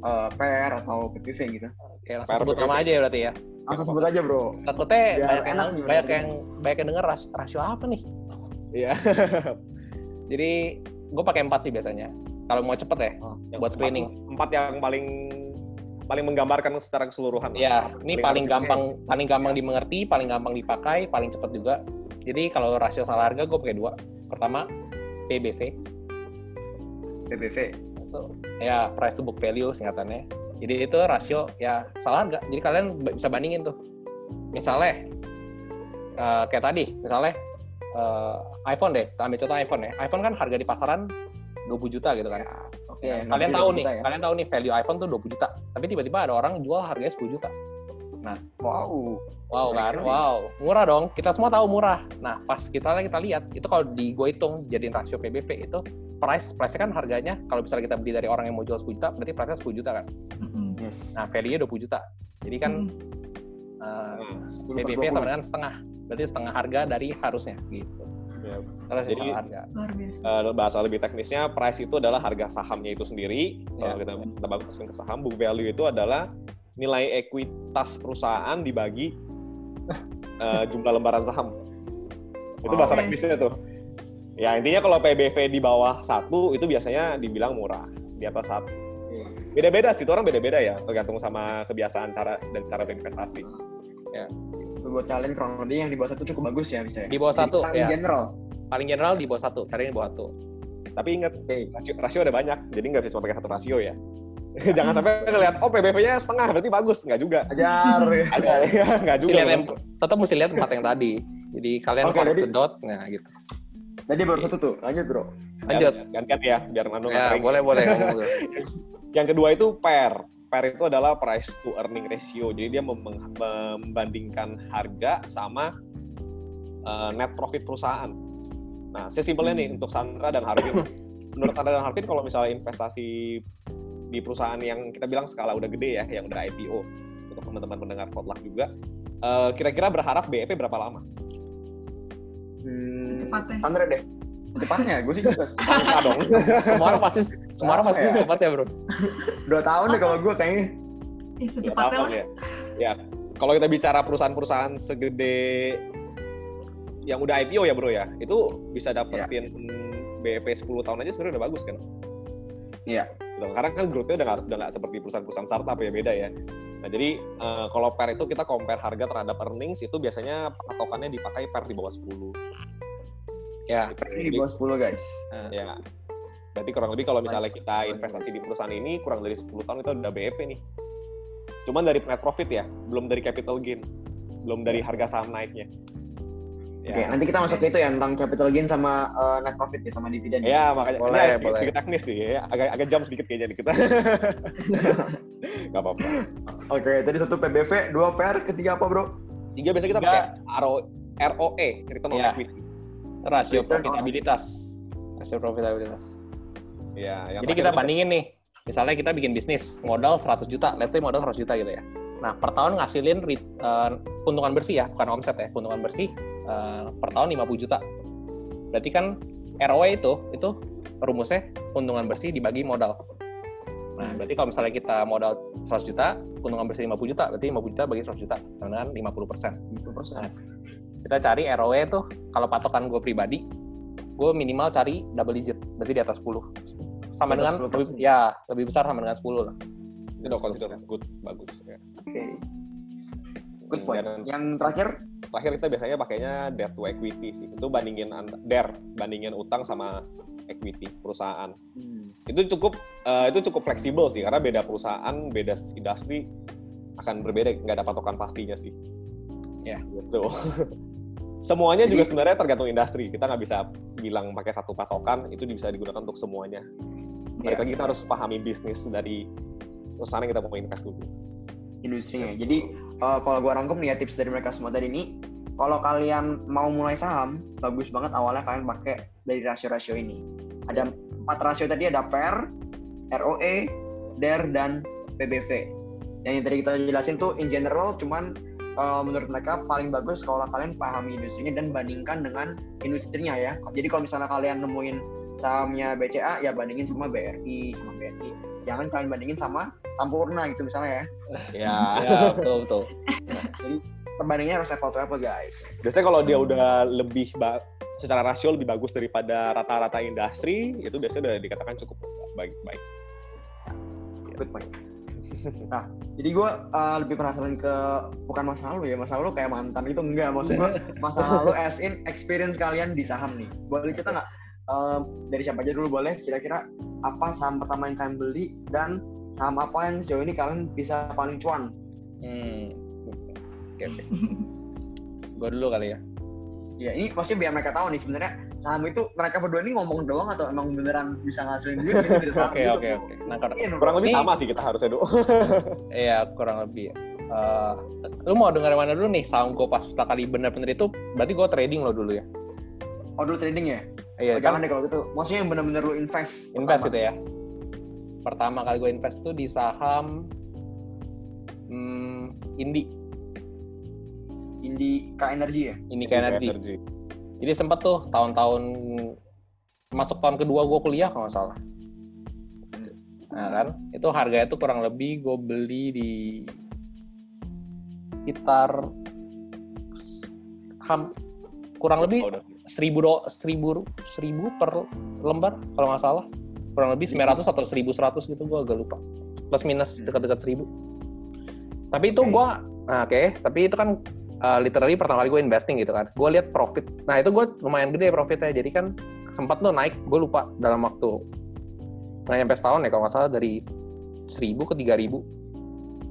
uh, PR atau PPV gitu? Oke, langsung sebut nama aja ya berarti ya. Langsung sebut aja bro. Takutnya banyak yang, banyak yang banyak yang denger ras, rasio apa nih? Iya. Jadi gue pakai empat sih biasanya kalau mau cepet ya oh, buat screening. empat yang paling paling menggambarkan secara keseluruhan. Ya ini paling gampang okay. paling gampang dimengerti paling gampang dipakai paling cepat juga. Jadi kalau rasio salah harga gue pakai dua. Pertama PBV PBV itu ya price to book value singkatannya. Jadi itu rasio ya salah harga. Jadi kalian bisa bandingin tuh. Misalnya uh, kayak tadi misalnya uh, iPhone deh kita ambil contoh iPhone ya. iPhone kan harga di pasaran 20 juta gitu kan. Ya, Oke. Okay, ya, kalian tahu nih, ya. kalian tahu nih value iPhone tuh 20 juta. Tapi tiba-tiba ada orang jual harganya 10 juta. Nah, wow. Wow kan? Wow. Murah dong. Kita semua tahu murah. Nah, pas kita kita lihat itu kalau di gue hitung jadiin rasio PBV itu price price-nya kan harganya kalau misalnya kita beli dari orang yang mau jual 10 juta berarti price-nya 10 juta kan. Yes. Nah, value-nya 20 juta. Jadi kan mm. uh, PBV sama dengan setengah. Berarti setengah harga dari harusnya gitu. Ya. Jadi uh, bahasa lebih teknisnya price itu adalah harga sahamnya itu sendiri. Ya. Kalau kita kita baguskan ke saham, book value itu adalah nilai ekuitas perusahaan dibagi uh, jumlah lembaran saham. Itu bahasa okay. teknisnya tuh. Ya intinya kalau PBV di bawah satu itu biasanya dibilang murah, di atas satu. Beda-beda sih, itu orang beda-beda ya, tergantung sama kebiasaan cara dan cara berinvestasi. Ya buat kalian kurang lebih yang di bawah satu cukup bagus ya bisa Di bawah satu, paling ya. general. Paling general di bawah satu, cari di bawah satu. Tapi ingat, okay. rasio, rasio ada banyak, jadi nggak bisa cuma pakai satu rasio ya. Jangan sampai ngeliat, oh PBV-nya setengah, berarti bagus. Nggak juga. Ajar. ya, nggak juga. Yang, tetap mesti lihat empat yang tadi. Jadi kalian okay, jadi, sedot, nah gitu. Jadi baru satu tuh, lanjut bro. Lanjut. Gantian ya, biar Manu ya, boleh, boleh. yang kedua itu pair PER itu adalah price to earning ratio. Jadi dia membandingkan harga sama uh, net profit perusahaan. Nah, sesimpelnya nih untuk Sandra dan Harvin. Menurut Sandra dan Harvin kalau misalnya investasi di perusahaan yang kita bilang skala udah gede ya, yang udah IPO untuk teman-teman mendengar potluck juga, uh, kira-kira berharap BEP berapa lama? Hmm, Cepatnya. Sandra deh cepatnya gue sih juga dong semua orang pasti semua orang pasti ya? cepat ya bro dua tahun deh kalau gue kayaknya ya, secepatnya lah ya, ya. kalau kita bicara perusahaan-perusahaan segede yang udah IPO ya bro ya itu bisa dapetin ya. BEP 10 tahun aja sebenarnya udah bagus kan Iya. Karena kan growth-nya udah nggak udah nggak seperti perusahaan-perusahaan startup ya beda ya. Nah jadi uh, kalau per itu kita compare harga terhadap earnings itu biasanya patokannya dipakai per di bawah 10. Ya. Ini di bawah 10 guys. Uh, ya. Berarti kurang lebih kalau misalnya kita investasi di perusahaan ini kurang dari 10 tahun itu udah BEP nih. Cuman dari net profit ya, belum dari capital gain, belum dari harga saham naiknya. Ya. Oke, nanti kita masuk ke itu ya tentang capital gain sama uh, net profit ya sama dividen. Ya, makanya boleh, ini boleh. sedikit teknis sih ya, agak agak jam sedikit kayaknya di kita. Gak apa-apa. Oke, tadi satu PBV, dua PR, ketiga apa bro? Tiga biasa kita pakai RO, ROE, return on Iya. equity. Rasio profitabilitas. Rasio profitabilitas. Ya, yang Jadi kita itu- bandingin nih, misalnya kita bikin bisnis, modal 100 juta, let's say modal 100 juta gitu ya. Nah, per tahun ngasilin eh, keuntungan bersih ya, bukan omset ya, keuntungan bersih eh, per tahun 50 juta. Berarti kan ROE itu, itu rumusnya keuntungan bersih dibagi modal. Nah, berarti kalau misalnya kita modal 100 juta, keuntungan bersih 50 juta, berarti 50 juta bagi 100 juta, dengan 50 persen. 50%. Kita cari ROE tuh, kalau patokan gue pribadi, gue minimal cari double digit, berarti di atas 10. Sama Di atas dengan, 10%. lebih, ya, lebih besar sama dengan 10 lah. itu udah consider good, bagus. Ya. Oke. Good point. Dan Yang terakhir, terakhir kita biasanya pakainya debt to equity sih. Itu bandingin an- DER, bandingin utang sama equity perusahaan. Itu cukup eh, itu cukup fleksibel sih karena beda perusahaan, beda industri akan berbeda, nggak ada patokan pastinya sih. Ya. Gitu. Semuanya juga Jadi- sebenarnya tergantung industri. Kita nggak bisa bilang pakai satu patokan, itu bisa digunakan untuk semuanya. Balik Ya. lagi kita harus pahami bisnis dari perusahaan yang kita mau invest dulu. industrinya. Jadi uh, kalau gua rangkum nih ya tips dari mereka semua tadi ini, kalau kalian mau mulai saham, bagus banget awalnya kalian pakai dari rasio-rasio ini. Ada empat rasio tadi ada PER, ROE, DER, dan PBV. Yang tadi kita jelasin tuh in general, cuman uh, menurut mereka paling bagus kalau kalian pahami industrinya dan bandingkan dengan industrinya ya. Jadi kalau misalnya kalian nemuin sahamnya BCA, ya bandingin sama BRI, sama BRI. Jangan kalian bandingin sama Sampurna gitu misalnya ya. Ya. ya, betul, betul. perbandingannya harus apple to apple guys. Biasanya kalau dia udah lebih ba- secara rasio lebih bagus daripada rata-rata industri, itu biasanya udah dikatakan cukup baik-baik. Good point. Nah, jadi gue lebih penasaran ke bukan masa lalu ya, masa lalu kayak mantan itu enggak, maksud gue masa lalu as in experience kalian di saham nih. Boleh cerita nggak eh, dari siapa aja dulu boleh? Kira-kira apa saham pertama yang kalian beli dan saham apa yang sejauh ini kalian bisa paling cuan? Hmm. Oke, oke. Gue dulu kali ya. Ya ini maksudnya biar mereka tahu nih sebenarnya saham itu mereka berdua ini ngomong doang atau emang beneran bisa ngasilin duit gitu dari saham Oke, gitu. oke, oke. Nah, kalau Mungkin, Kurang lebih Ini- sama sih kita harusnya, Dok. Iya, kurang lebih ya. Eh, lu mau dengar yang mana dulu nih? Saham gue pas pertama kali bener-bener itu, berarti gue trading lo dulu ya? Oh dulu trading ya? Iya, Oh, jangan kan deh kalau gitu. Maksudnya yang bener-bener lu invest. invest pertama. gitu ya. Pertama kali gue invest tuh di saham hmm, Indi, Indika Energy ya? Indika Energy. Jadi sempet tuh tahun-tahun masuk tahun kedua gue kuliah kalau nggak salah. Nah kan, itu harganya tuh kurang lebih gue beli di sekitar ham kurang lebih Oh, seribu do seribu seribu per lembar kalau nggak salah. Kurang lebih 900 atau 1100 gitu gue agak lupa. Plus minus dekat-dekat seribu. Tapi itu gue nah, oke. Tapi itu kan uh, literally pertama kali gue investing gitu kan gue lihat profit nah itu gue lumayan gede profitnya jadi kan sempat tuh naik gue lupa dalam waktu nggak nyampe setahun ya kalau nggak salah dari 1000 ke 3000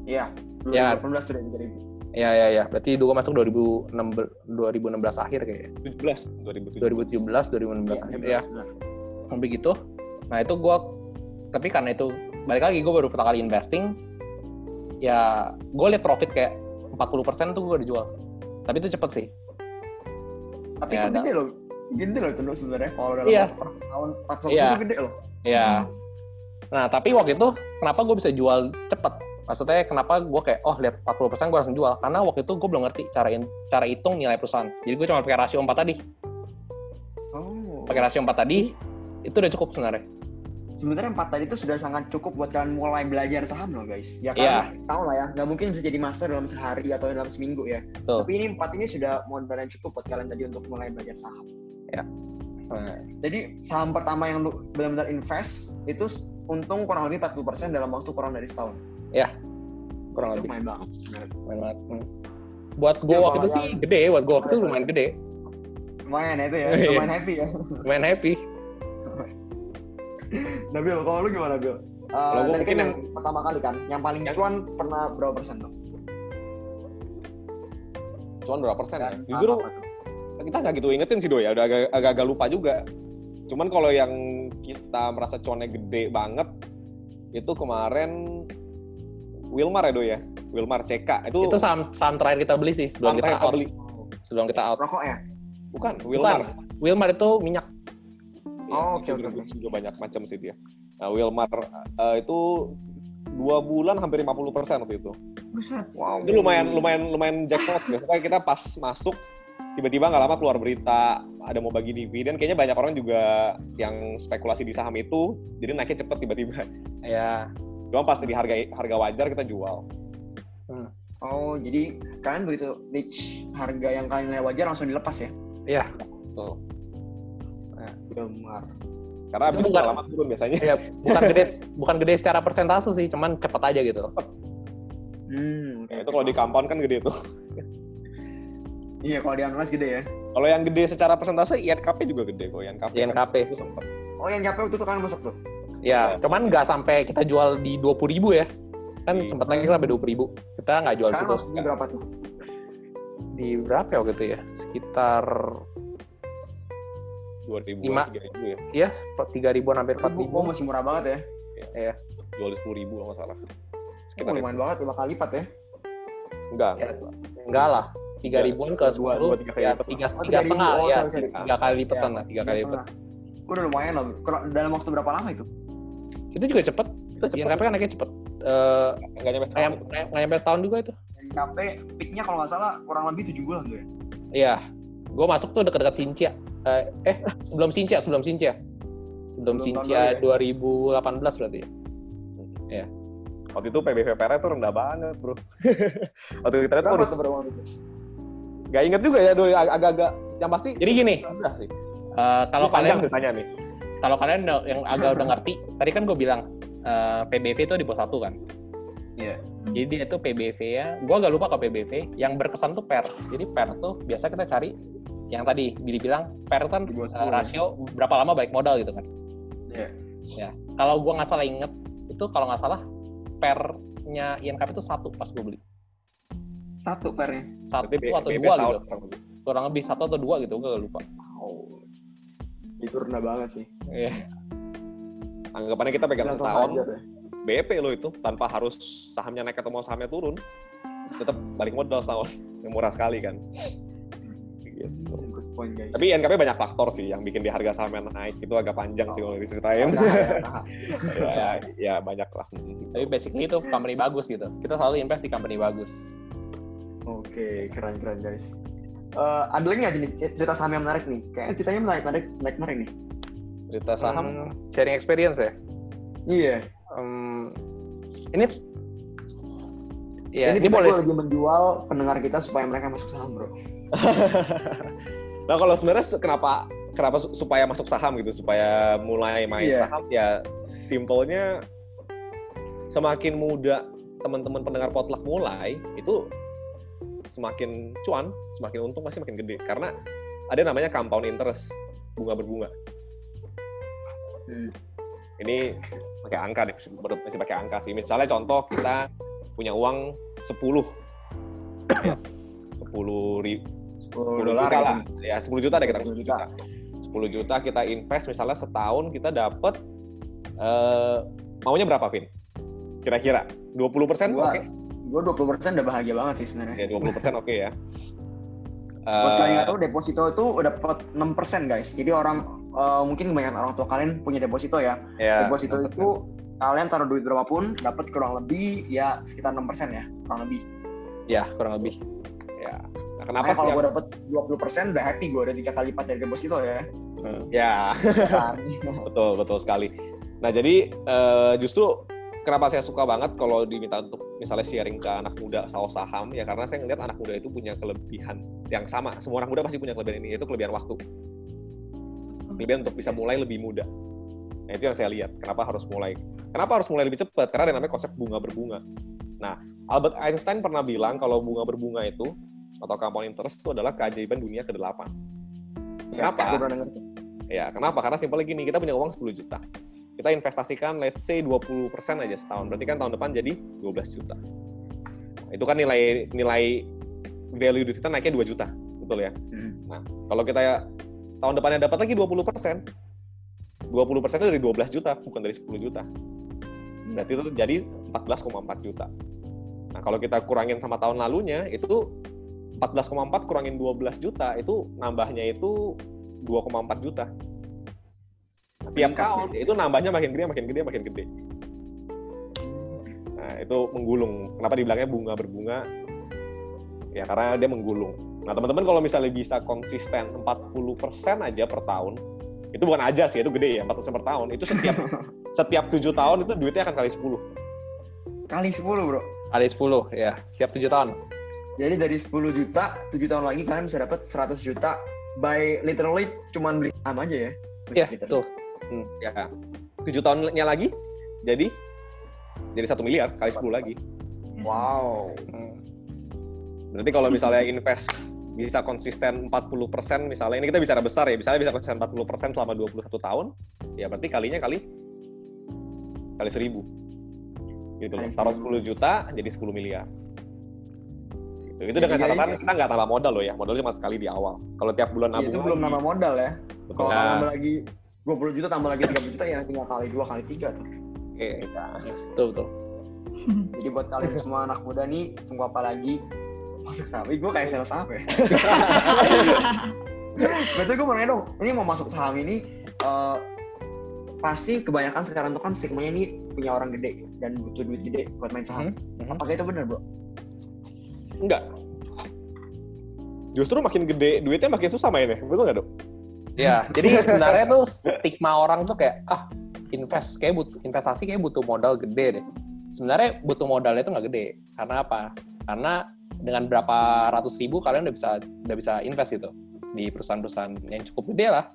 Iya. Ya. 2018 sudah 3000. ya ya ya berarti itu gue masuk 2016 2016 akhir kayaknya 17, 2017 2017. 2016 Iya, akhir ya 15 benar. sampai gitu nah itu gue tapi karena itu balik lagi gue baru pertama kali investing ya gue liat profit kayak 40% tuh gue udah jual tapi itu cepet sih. Tapi Ya, itu gede loh. Gede loh itu sebenarnya kalau dalam Iya. tahun. 40 Iya. itu gede loh. ya nah tapi waktu itu kenapa gue bisa jual cepet? Maksudnya kenapa gue kayak oh lihat 40% gue langsung jual. Karena waktu itu gue belum ngerti cara in- cara hitung nilai perusahaan. Jadi gue cuma pakai rasio 4 tadi. Oh. pakai rasio 4 tadi itu udah cukup sebenarnya Sebenarnya empat tadi itu sudah sangat cukup buat kalian mulai belajar saham loh guys. Ya kan Iya. tahu lah ya, nggak mungkin bisa jadi master dalam sehari atau dalam seminggu ya. Betul. Tapi ini empat ini sudah modal yang cukup buat kalian tadi untuk mulai belajar saham. nah, Jadi saham pertama yang lu benar-benar invest itu untung kurang lebih 40% dalam waktu kurang dari setahun. Ya, kurang Itu lebih. Main banget. sebenarnya. Main banget. Hmm. Buat gue Ya, waktu itu sih gede, buat gue waktu itu lumayan gede, Lumayan ya itu ya, Iya. lumayan happy ya. lumayan happy. Nabil, kalau lu gimana Bil? Uh, tadi kan mungkin yang pertama kali kan, yang paling Yang- cuan pernah berapa persen tuh? Cuman berapa persen ya? Jujur kita nggak gitu ingetin sih do ya, udah agak- agak-agak lupa juga. Cuman kalau yang kita merasa cuannya gede banget, itu kemarin Wilmar ya do ya, Wilmar CK itu, Itu saham, saham terakhir kita beli sih sebelum kita out. beli. Sebelum kita out. Rokok ya? Bukan, Bukan. Wilmar. Wilmar itu minyak. Ya, Oh, oke, juga, oke, oke. juga banyak macam sih dia. Nah, Wilmar eh, itu dua bulan hampir 50 persen waktu itu. Buset. Wow. Itu lumayan lumayan lumayan jackpot ya. Pokoknya kita pas masuk tiba-tiba nggak lama keluar berita ada mau bagi dividen. Kayaknya banyak orang juga yang spekulasi di saham itu, jadi naiknya cepet tiba-tiba. Ya, Cuma pas di harga harga wajar kita jual. Oh, jadi kalian begitu reach harga yang kalian nilai wajar langsung dilepas ya? Iya. Tuh. Gemar. Karena Itu habis bukan- lama turun biasanya. ya bukan gede, bukan gede secara persentase sih, cuman cepet aja gitu. Hmm. Nah, itu kalau di compound kan gede tuh. Iya, kalau di analis gede ya. Kalau yang gede secara persentase INKP juga gede kok INKP. kan. INKP. Itu sempet. Oh, waktu itu kalian masuk tuh? Ya, cuman nggak sampai kita jual di 20.000 ribu ya. Kan Iya. sempat naik sampai 20.000 ribu. Kita nggak jual Kalian situ. berapa tuh? Di berapa ya waktu itu ya? Sekitar 2000 Lima. 3000 ya. ya 3 ribuan hampir 4 Oh, ribu. masih murah banget ya. Iya. Jual di 10 ribu kalau nggak salah. Oh, Sekitar itu. lumayan banget, lima kali lipat ya. Enggak. Ya, Enggak lah. 3 ribuan ke Dua- 10 dua, tiga kali ya lipat. tiga, Oh, tiga 3.000. setengah Oh, ya sorry. tiga kali lipatan Ya, lah tiga kali lipat. Udah lumayan loh. Dalam waktu berapa lama itu? itu juga cepet Itu cepet. INKP kan naiknya cepet Eh, Enggak nyampe setahun. nggak nyampe setahun juga itu NKP peaknya kalau nggak salah kurang lebih 7 bulan tuh ya. iya gue masuk tuh dekat-dekat Sincia eh, eh sebelum Sincia sebelum Sincia sebelum Sebelum Sincia tahun 2018 berarti ya Waktu itu PBV PR tuh rendah banget, Bro. Waktu kita lihat tuh berapa waktu itu? Gak inget juga ya, dulu agak-agak yang pasti jadi gini sih. eh, kalau kalian ceritanya nih. kalau kalian yang agak udah ngerti tadi kan gue bilang eh, PBV itu di bawah satu kan Iya. Jadi dia itu PBV ya, gue agak lupa ke PBV. Yang berkesan tuh per. Jadi per tuh biasa kita cari yang tadi Billy bilang per kan Di bawah 10 ya. rasio berapa lama baik modal gitu kan. Iya. Ya. Kalau gue nggak salah inget itu kalau nggak salah pernya INKP itu satu pas gue beli. Satu pernya. Satu Berarti atau BB dua tahun gitu. kurang lebih. Kurang lebih satu atau dua gitu, gue gak lupa. Wow. Itu rendah banget sih. Iya. Anggapannya kita pegang Langsung setahun. BP lo itu tanpa harus sahamnya naik atau mau sahamnya turun, tetap balik modal setahun. Yang murah sekali kan. Gitu. Good point guys. Tapi NKP banyak faktor sih yang bikin di harga sahamnya naik itu agak panjang sih kalau diceritain. Tahan. ya, ya, ya banyak lah. Tapi basically itu company bagus gitu. Kita selalu invest di company bagus. Oke, keren keren guys. Eh, ada lagi nggak jenis cerita saham yang menarik nih? Kayaknya ceritanya menarik menarik menarik, menarik nih. Cerita saham Hmm, sharing experience ya. Iya. Hmm, ini ya ini ini, kita boleh lagi menjual pendengar kita supaya mereka masuk saham bro. Nah kalau sebenarnya se- kenapa kenapa su- supaya masuk saham gitu supaya mulai main Iya. saham ya simpelnya semakin muda teman-teman pendengar potluck mulai itu semakin cuan semakin untung pasti makin gede karena ada namanya compound interest bunga berbunga Hmm. ini pakai angka deh masih pakai angka sih misalnya contoh kita punya uang 10 ya, 10 ribu 10 10 dolar juta gitu. lah. Ya, 10 juta deh kita 10 10 juta. juta. 10 juta kita invest misalnya setahun kita dapat eh maunya berapa, Vin? Kira-kira 20% persen Gua- oke? Gue 20% udah bahagia banget sih sebenarnya. Ya, 20% oke ya. Buat Eh, kalian nggak tahu deposito itu udah dapat 6% guys. Jadi orang eh, mungkin kebanyakan orang tua kalian punya deposito ya. ya, deposito 6%. itu kalian taruh duit berapapun dapat kurang lebih ya sekitar 6% ya, kurang lebih. ya kurang lebih. ya. Nah, kenapa sih? kalau gue dapet 20% udah happy gue udah tiga kali lipat dari deposito ya. Ya, Kan? betul betul sekali. Nah, jadi eh, justru kenapa saya suka banget kalau diminta untuk misalnya sharing ke anak muda soal saham ya karena saya ngeliat anak muda itu punya kelebihan yang sama. Semua anak muda pasti punya kelebihan ini yaitu kelebihan waktu. Kelebihan untuk bisa mulai lebih muda. Nah, itu yang saya lihat. Kenapa harus mulai? Kenapa harus mulai lebih cepat? Karena ada namanya konsep bunga berbunga. Nah, Albert Einstein pernah bilang kalau bunga berbunga itu atau compound interest itu adalah keajaiban dunia ke-8. Ya, Kenapa? Ya, kenapa? Karena simpelnya gini, kita punya uang 10 juta. Kita investasikan let's say 20% aja setahun. Berarti kan tahun depan jadi 12 juta. Nah, itu kan nilai nilai value duit kita naiknya 2 juta. Betul ya? Hmm. Nah, kalau kita tahun depannya dapat lagi 20%, 20% itu dari 12 juta, bukan dari 10 juta. Berarti itu jadi 14,4 juta. Nah, kalau kita kurangin sama tahun lalunya, itu 14,4 kurangin 12 juta, itu nambahnya itu 2,4 juta. Tiap tahun itu nambahnya makin gede, makin gede, makin gede. Nah, itu menggulung. Kenapa dibilangnya bunga berbunga? Ya karena dia menggulung. Nah, teman-teman kalau misalnya bisa konsisten 40% aja per tahun, itu bukan aja sih, itu gede ya, 40% per tahun. Itu setiap setiap 7 tahun itu duitnya akan kali 10. Kali 10 bro. Kali 10 ya, setiap 7 tahun. Jadi dari 10 juta, 7 tahun lagi kalian bisa dapat 100 juta by literally cuman beli saham aja ya. Iya, betul. Hmm, ya. 7 tahunnya lagi jadi jadi 1 miliar kali 10 lagi. Wow. Hmm. Berarti kalau misalnya invest bisa konsisten 40% misalnya ini kita bicara besar ya, misalnya bisa konsisten 40% selama 21 tahun, ya berarti kalinya kali kali 1000. Gitu loh. Taruh 1000. 10 juta jadi 10 miliar. Itu dengan catatan kita nggak tambah modal loh ya, modalnya cuma sekali di awal. Kalau tiap bulan Iya, nabung itu belum nambah modal ya. Kalau Nah, tambah lagi 20 juta tambah lagi 30 juta ya tinggal kali 2 kali 3 tuh. Oke, betul betul. Jadi buat kalian semua anak muda nih tunggu apa lagi masuk saham. Ih, gue kayak sales saham ya. Betul gue mau nanya dong, ini mau masuk saham ini eh, pasti kebanyakan sekarang tuh kan stigmanya ini punya orang gede dan butuh duit gede buat main saham. Mhm. Apakah itu benar bro? Enggak. Justru makin gede duitnya makin susah mainnya, betul nggak dok? Ya, jadi sebenarnya tuh stigma orang tuh kayak ah invest kayak butuh investasi kayak butuh modal gede deh. Sebenarnya butuh modalnya itu nggak gede. Karena apa? Karena dengan berapa ratus ribu kalian udah bisa udah bisa invest gitu di perusahaan-perusahaan yang cukup gede lah.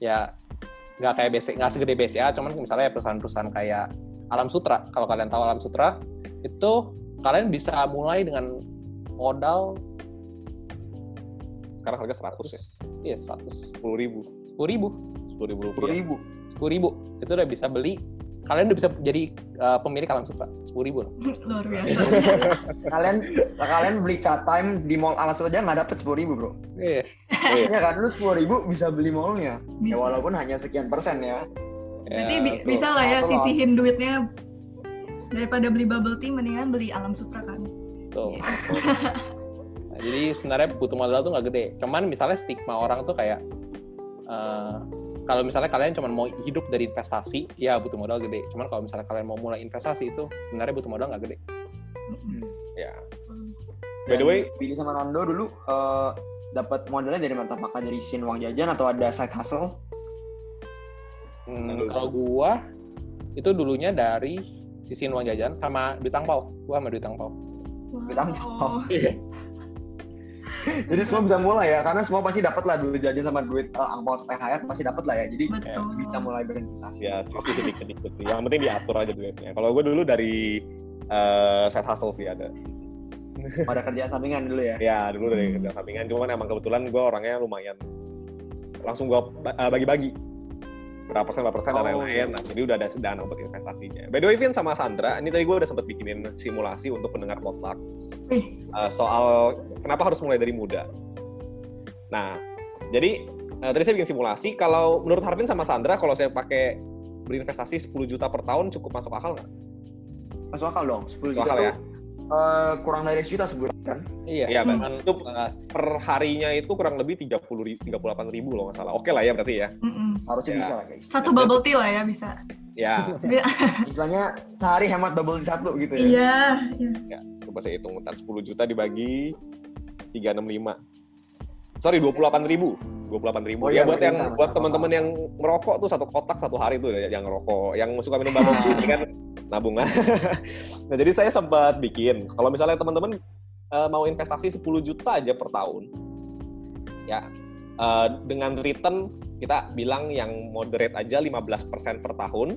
Ya nggak kayak BC, nggak segede BCA, cuman misalnya perusahaan-perusahaan kayak Alam Sutra. Kalau kalian tahu Alam Sutra, itu kalian bisa mulai dengan modal Sekarang harga 100 ya, iya 100 10 ribu, 10 ribu 10 ribu 10 rupiah. ribu. sepuluh ribu itu udah bisa beli kalian udah bisa jadi uh, pemilik alam sutra sepuluh ribu loh. Luar biasa. kalian kalian beli chat time di mall alas aja nggak dapet 10 ribu bro. Iya. Iya kan lu 10 ribu bisa beli mallnya. Ya walaupun hanya sekian persen ya. Berarti Ya, bi- bisa lah ya sisihin duitnya daripada beli bubble tea mendingan beli alam sutra kan. Betul. Nah, jadi sebenarnya butuh modal tuh nggak gede. Cuman misalnya stigma orang tuh kayak eh, kalau misalnya kalian cuma mau hidup dari investasi, ya butuh modal gede. Cuman kalau misalnya kalian mau mulai investasi itu sebenarnya butuh modal nggak gede. Mm-mm. Ya. Hmm. By the way- Billy sama Nando dulu eh, dapat modalnya dari mana? Apakah dari sisihin uang jajan atau ada side hustle? Hmm, kalau gua itu dulunya dari sisi uang jajan sama duit angpau. Gua sama duit angpau. Bilang, Wow. Jadi semua bisa mulai ya, karena semua pasti dapat lah duit jajan sama duit eh, angpau THR pasti dapat lah ya. Jadi Betul. bisa mulai berinvestasi. ya sisi sedikit-sedikit sih. Yang penting diatur aja duitnya. Kalau gue dulu dari eh side hustle sih ada. Ada kerjaan sampingan dulu ya. Ya dulu dari Hmm. kerja sampingan. Cuman emang kebetulan gue orangnya lumayan langsung gue bagi-bagi berapa persen berapa persen dan Oh, lain-lain. Nah, jadi udah ada dana untuk investasinya. By the way, Vin sama Sandra, ini tadi gue udah sempat bikinin simulasi untuk pendengar potluck eh, soal kenapa harus mulai dari muda. Nah, jadi eh, tadi saya bikin simulasi. Kalau menurut Harvin sama Sandra, kalau saya pakai berinvestasi 10 juta per tahun cukup masuk akal nggak? Masuk akal dong, 10 Masuk juta akal tuh ya? Eh, kurang dari sejuta sebulan kan? Iya. Iya, Hmm. Cuman, Itu per harinya itu kurang lebih 30 ribu, 38 ribu loh nggak salah. Oke lah ya berarti ya. mm-mm. Harusnya Ya. bisa lah guys. Satu bubble tea lah ya bisa. Ya, Istilahnya sehari hemat double di satu gitu ya. Iya. iya. coba saya hitung. Ntar 10 juta dibagi 365. Sorry, 28 ribu. 28 ribu. Oh ya iya, buat yang masih buat teman-teman yang merokok tuh satu kotak satu hari tuh ya, yang ngerokok. Yang suka minum bubble tea ini kan nabung. nah, jadi saya sempat bikin. Kalau misalnya teman-teman eh, mau investasi 10 juta aja per tahun, ya eh, dengan return kita bilang yang moderate aja 15% per tahun.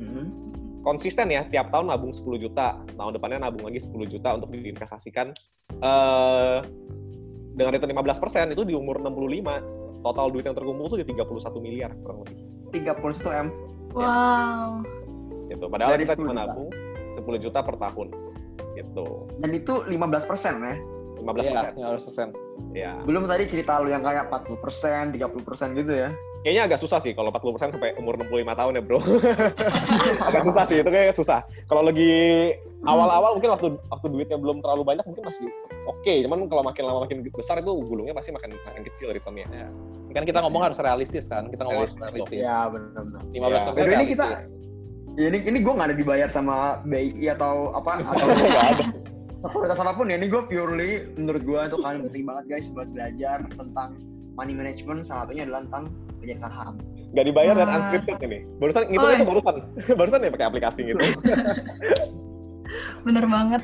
Hmm. Konsisten ya, tiap tahun nabung 10 juta, tahun depannya nabung lagi 10 juta untuk diinvestasikan. Eh, dengan return 15% itu di umur 65, total duit yang terkumpul tuh di 31 miliar kurang lebih. 31 M. Wow. Gitu. Padahal Dari kita 10 cuma juta. nabung 10 juta per tahun. Gitu. Dan itu 15% ya. 15%. Iya, 15%. Ya. Belum tadi cerita lu yang kayak 40%, 30% gitu ya. Kayaknya agak susah sih kalau 40% sampai umur 65 tahun ya, Bro. agak susah sih, itu kayaknya susah. Kalau lagi awal-awal mungkin waktu waktu duitnya belum terlalu banyak mungkin masih oke, cuman kalau makin lama makin besar itu gulungnya pasti makin makin kecil returnnya. Ya. Kan kita ngomong harus realistis kan, kita ngomong harus Realistis realistis. Ya benar-benar. 15% Ya. By the way, ini kita. Ya ini ini gue nggak ada dibayar sama BI atau apa atau Nggak ada. sekuritas apa pun ya ini gue purely menurut gue itu kalian penting banget guys buat belajar tentang money management salah satunya adalah tentang kerja saham Nggak dibayar dan Wah. unscripted ini. Barusan itu Oh, itu iya. barusan. barusan ya pakai aplikasi gitu. Bener banget.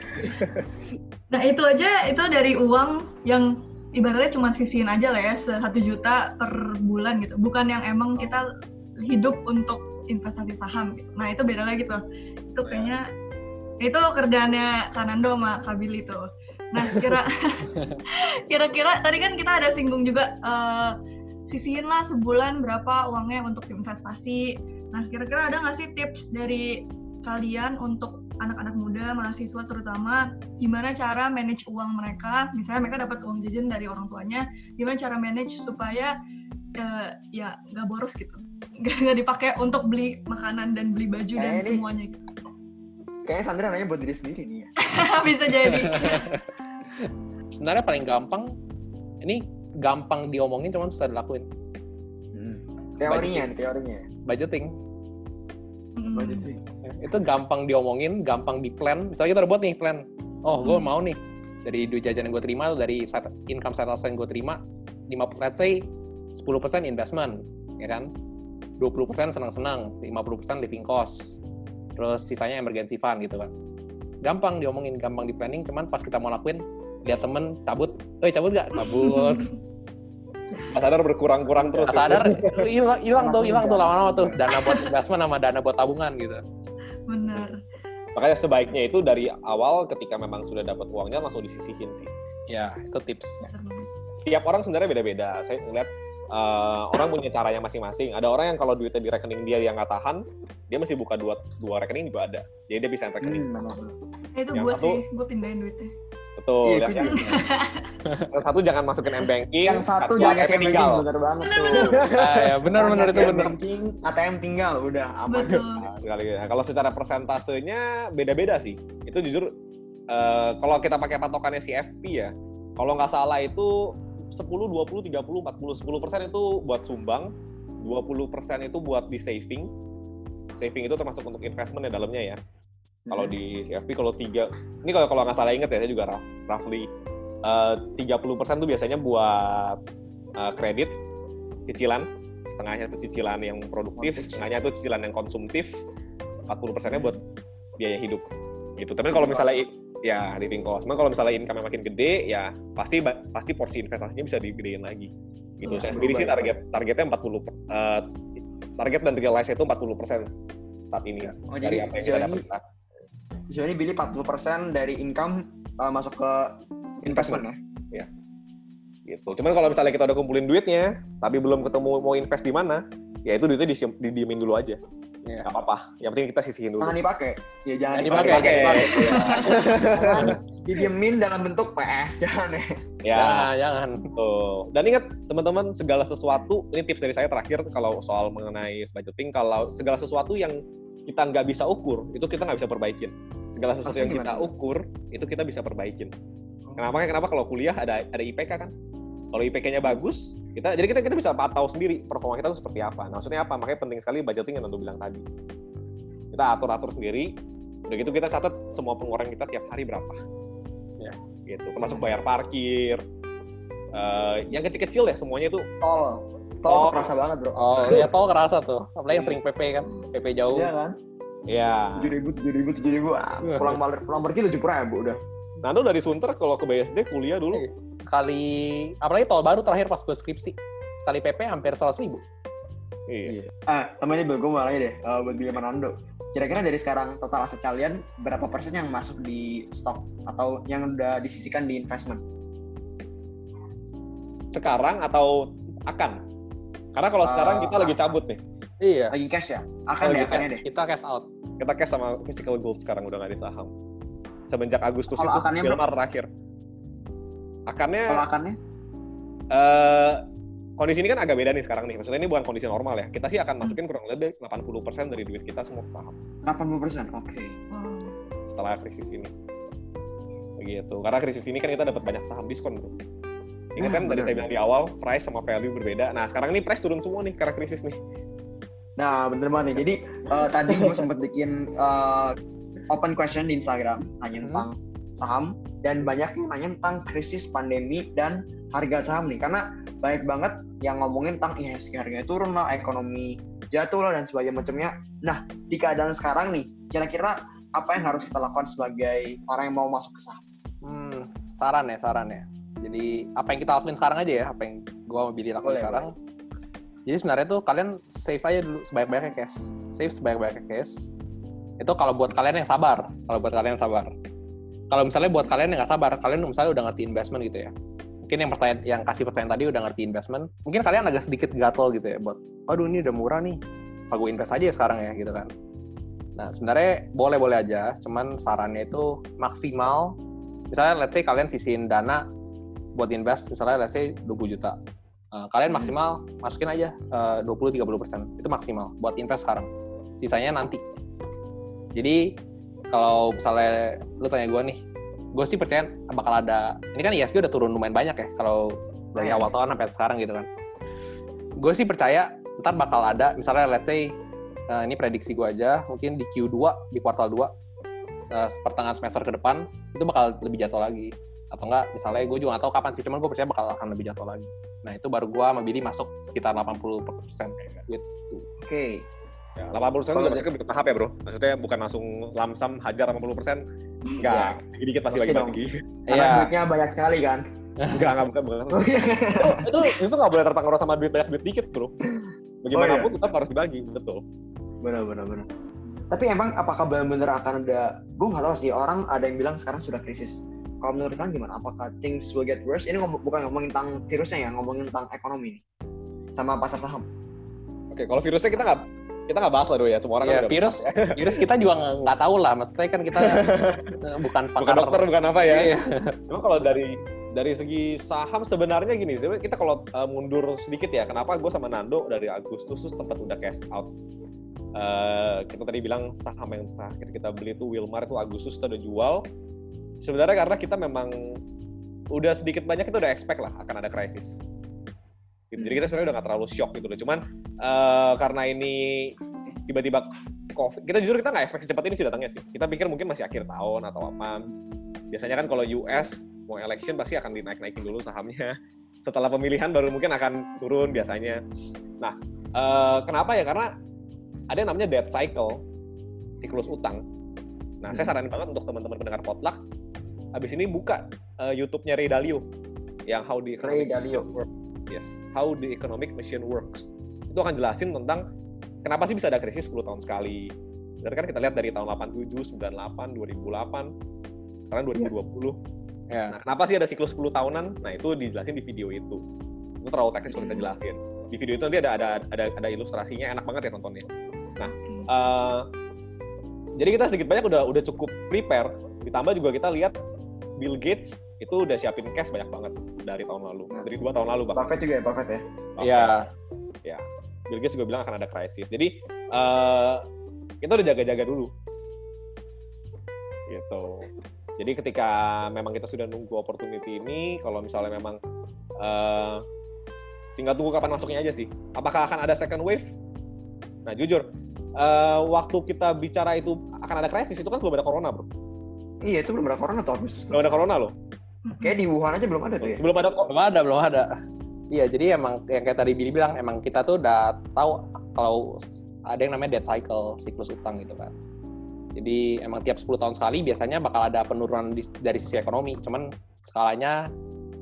Nah itu aja itu dari uang yang ibaratnya cuma sisihin aja lah ya satu juta per bulan gitu. Bukan yang emang kita hidup untuk investasi saham gitu. Nah itu beda lagi tuh. Itu kayaknya itu kerjaannya Kanando sama Kabili tuh. Nah kira kira-kira tadi kan kita ada singgung juga eh, sisihin lah sebulan berapa uangnya untuk investasi. Nah kira-kira ada nggak sih tips dari kalian untuk anak-anak muda, mahasiswa terutama, gimana cara manage uang mereka? Misalnya mereka dapat uang jajan dari orang tuanya, gimana cara manage supaya eh, ya nggak boros gitu, nggak nggak dipakai untuk beli makanan dan beli baju dan Eh, ini- semuanya gitu. kayaknya Sandra nanya buat diri sendiri nih ya Bisa jadi. Sebenarnya paling gampang, ini gampang diomongin cuman susah dilakuin. Hmm. teorinya nih teorinya Budgeting. Mm. budgeting itu gampang diomongin, gampang di plan. Misalnya kita udah buat nih plan. Oh, gue Hmm. mau nih dari duit jajan yang gue terima, dari set- income set asset yang gue terima, 5, let's say 10% investment, ya kan? 20% senang-senang, 50% living cost, terus sisanya emergency fund gitu kan. Gampang diomongin, gampang di planning, cuman pas kita mau lakuin, lihat temen cabut, eh cabut gak? Cabut. Sadar berkurang-kurang terus. Pas sadar, hilang tuh, hilang tuh lama-lama tuh. Dana buat investment sama dana buat tabungan gitu. Bener. Makanya sebaiknya itu dari awal ketika memang sudah dapat uangnya langsung disisihin sih. Ya, itu tips. tiap orang sebenarnya beda-beda. Saya ngeliat eh, orang punya caranya masing-masing. Ada orang yang kalau duitnya di rekening dia yang nggak tahan, dia mesti buka dua dua rekening juga ada. Jadi dia bisa rekening. hmm. Eh, itu Yang gue satu- sih, gue pindahin duitnya. Betul. Iya, yang, yang, satu jangan masukin m banking. yang satu jangan ATM SM banking tinggal. bener banget tuh Ah, ya, benar benar itu benar. banking ATM tinggal udah aman Betul. Nah, sekali. Nah, kalau secara persentasenya beda-beda sih. Itu jujur eh, kalau kita pakai patokannya CFP ya, kalau nggak salah itu 10, 20, 30, 40, 10 persen itu buat sumbang, 20 persen itu buat di saving. Saving itu termasuk untuk investment ya dalamnya ya. Kalau Hmm. di CFP kalau tiga, ini kalau kalau nggak salah inget ya, saya juga rough- roughly eh, 30% tuh biasanya buat eh, kredit, cicilan, setengahnya itu cicilan yang produktif, setengahnya itu cicilan yang konsumtif, 40 persennya buat biaya hidup. Gitu. Tapi kalau misalnya ya living cost, Cuman kalau misalnya income makin gede, ya pasti pasti porsi investasinya bisa digedein lagi. Gitu. Iya, Saya sendiri sih ya, target targetnya 40 per- eh, target dan realize itu 40 persen saat ini Oh, dari jadi apa yang kita dapat. Sejauh ini Billy 40% dari income uh, masuk ke investment ya? gitu. Cuman kalau misalnya kita udah kumpulin duitnya, tapi belum ketemu mau invest di mana, ya itu duitnya disiam- didiemin dulu aja. Iya. Gak apa-apa. Yang penting kita sisihin dulu. Jangan dipakai. Ya jangan Jangan dipakai. dipakai, jangan Oke. Jangan didiemin dalam bentuk PS. Jangan ya. Ya, Jangan, jangan. tuh. Dan ingat teman-teman segala sesuatu, ini tips dari saya terakhir kalau soal mengenai budgeting, kalau segala sesuatu yang kita nggak bisa ukur, itu kita nggak bisa perbaikin. Segala sesuatu Maksudnya yang kita gimana? ukur, itu kita bisa perbaikin. Kenapa? Kenapa kalau kuliah ada ada IPK kan? Kalau IPK-nya bagus, kita jadi kita kita bisa tahu sendiri performa kita itu seperti apa. Nah, maksudnya apa? Makanya penting sekali budgeting yang Nando bilang tadi. Kita atur-atur sendiri. Udah gitu kita catat semua pengeluaran kita tiap hari berapa. Ya. Gitu. Termasuk bayar parkir. Eh, yang kecil-kecil ya semuanya itu Tol. Tol Tol. kerasa banget bro. Oh, ya tol kerasa tuh. Apalagi yang sering PP kan, PP jauh. Iya kan? ya. Tujuh ribu, tujuh ribu, tujuh ribu. Ah, pulang balik, pulang pergi tujuh ribu udah. Nando dari Sunter kalau ke BSD kuliah dulu. Sekali, apalagi tol baru terakhir pas gue skripsi. sekali PP hampir 100 ribu. Iya. Ah, temennya Bill, gue mau deh, uh, buat Billy Manando. Kira-kira dari sekarang total aset kalian berapa persen yang masuk di stok atau yang udah disisikan di investment? Sekarang atau akan? Karena kalau Uh, sekarang kita lagi cabut nih. Iya. Lagi cash ya? Akan Oh, deh, akannya deh. Kita cash out. Kita cash sama physical gold sekarang udah nggak di saham. Semenjak Agustus Kalau itu akannya Wilmar terakhir. Akannya Kalau akannya? eh kondisi ini kan agak beda nih sekarang nih. Maksudnya ini bukan kondisi normal ya. Kita sih Hmm. akan masukin kurang lebih 80% dari duit kita semua ke saham 80 persen, oke. Wow. setelah krisis ini. Begitu. Karena krisis ini kan kita dapat banyak saham diskon, Bro. Ingat Nah, kan dari saya bilang di awal, price sama value berbeda. Nah, sekarang ini price turun semua nih karena krisis nih. Nah, bener banget nih. Jadi eh, tadi gue sempat bikin eh, open question di Instagram nanya Hmm. tentang saham dan banyak yang nanya tentang krisis pandemi dan harga saham nih karena banyak banget yang ngomongin tentang IHSG harganya turun lah, ekonomi jatuh lah dan sebagainya macamnya. Nah, di keadaan sekarang nih, kira-kira apa yang harus kita lakukan sebagai orang yang mau masuk ke saham? Hmm, saran ya, saran ya. Jadi apa yang kita lakuin sekarang aja ya, apa yang gua mau pilih lakuin Boleh, sekarang. Jadi sebenarnya tuh kalian save aja dulu sebanyak-banyaknya cash. Save sebanyak-banyaknya cash. Itu kalau buat kalian yang sabar, kalau buat kalian yang sabar. Kalau misalnya buat kalian yang nggak sabar, kalian misalnya udah ngerti investment gitu ya. Mungkin yang pertanyaan yang kasih pertanyaan tadi udah ngerti investment. Mungkin kalian agak sedikit gatel gitu ya buat, aduh ini udah murah nih, apa gue invest aja ya sekarang ya gitu kan. Nah sebenarnya boleh-boleh aja, cuman sarannya itu maksimal. Misalnya let's say kalian sisihin dana buat invest, misalnya let's say 20 juta. Eh, kalian Hmm. maksimal masukin aja eh, 20-30 persen, itu maksimal buat invest sekarang. Sisanya nanti. Jadi kalau misalnya lu tanya gue nih, gue sih percaya bakal ada. Ini kan ISG udah turun lumayan banyak ya kalau dari Lumayan. awal tahun sampai sekarang gitu kan. Gue sih percaya ntar bakal ada, misalnya let's say eh, ini prediksi gue aja, mungkin di Q2 di kuartal 2 eh, pertengahan semester ke depan itu bakal lebih jatuh lagi atau enggak misalnya gue juga nggak tahu kapan sih cuman gue percaya bakal akan lebih jatuh lagi nah itu baru gue sama Billy masuk sekitar 80 persen gitu Oke, Ya, 80 persen masuknya bertahap ya, Bro. Maksudnya bukan langsung lamsam hajar 80 persen. Enggak, dikit-dikit pasti Pasti lagi dong. bagi. karena Iya. duitnya banyak sekali kan? Enggak, enggak bukan bukan. Oh, iya. itu itu nggak boleh terpengaruh sama duit banyak duit dikit, Bro. Bagaimanapun Oh, tetap harus dibagi, betul. benar benar benar tapi emang apakah benar-benar akan ada gue nggak tahu sih orang ada yang bilang sekarang sudah krisis kalau menurut kalian gimana apakah things will get worse ini ngom- bukan ngomongin tentang virusnya ya ngomongin tentang ekonomi nih sama pasar saham Oke, kalau virusnya kita nggak kita nggak bahas lah, Do ya. Semua orang kan ya udah virus virus kita juga nggak tahu lah maksudnya kan kita eh, bukan bukan pakar dokter, bukan apa ya. Iya. Cuma kalau dari dari segi saham sebenarnya gini, kita kalau uh, mundur sedikit ya, kenapa gue sama Nando dari Agustus tuh tempat udah cash out. Uh, kita tadi bilang saham yang terakhir kita beli itu Wilmar itu Agustus kita udah jual. Sebenarnya karena kita memang udah sedikit banyak kita udah expect lah akan ada krisis. Gitu. Jadi kita sebenarnya udah nggak terlalu shock gitu loh. Cuman uh, karena ini tiba-tiba COVID, kita jujur kita nggak expect secepat ini sih datangnya sih. Kita pikir mungkin masih akhir tahun atau apa. Biasanya kan kalau US mau election pasti akan dinaik-naikin dulu sahamnya. Setelah pemilihan baru mungkin akan turun biasanya. Nah, eh, kenapa ya? Karena ada yang namanya debt cycle, siklus utang. Nah, saya saranin banget untuk teman-teman pendengar potluck, abis ini buka eh, YouTube-nya Ray Dalio yang How the Ray Dalio. Yes, How the Economic Machine Works. Itu akan jelasin tentang kenapa sih bisa ada krisis 10 tahun sekali. Dari kan kita lihat dari tahun 87, 98, 2008, sekarang 2020. ya Nah, kenapa sih ada siklus 10 tahunan? Nah, itu dijelasin di video itu. Itu terlalu teknis kalau kita jelasin. Di video itu nanti ada ada ada, ada ilustrasinya, enak banget ya nontonnya. Nah, eh, jadi kita sedikit banyak udah udah cukup prepare. Ditambah juga kita lihat Bill Gates itu udah siapin cash banyak banget dari tahun lalu, dari dua tahun lalu bahkan. Buffett juga ya Buffett ya ya Ya, Bill Gates juga bilang akan ada krisis. Jadi eh kita udah jaga-jaga dulu. Gitu. Jadi ketika memang kita sudah nunggu opportunity ini, kalau misalnya memang eh tinggal tunggu kapan masuknya aja sih. Apakah akan ada second wave? Nah, jujur, eh waktu kita bicara itu akan ada krisis itu kan belum ada corona, bro. iya itu belum ada corona tuh Agustus Belum ada corona loh. Kayak di Wuhan aja belum ada tuh ya Belum ada kok. belum ada belum ada iya jadi emang yang kayak tadi Billy bilang emang kita tuh udah tahu kalau ada yang namanya debt cycle siklus utang gitu kan jadi emang tiap 10 tahun sekali biasanya bakal ada penurunan di- dari sisi ekonomi cuman skalanya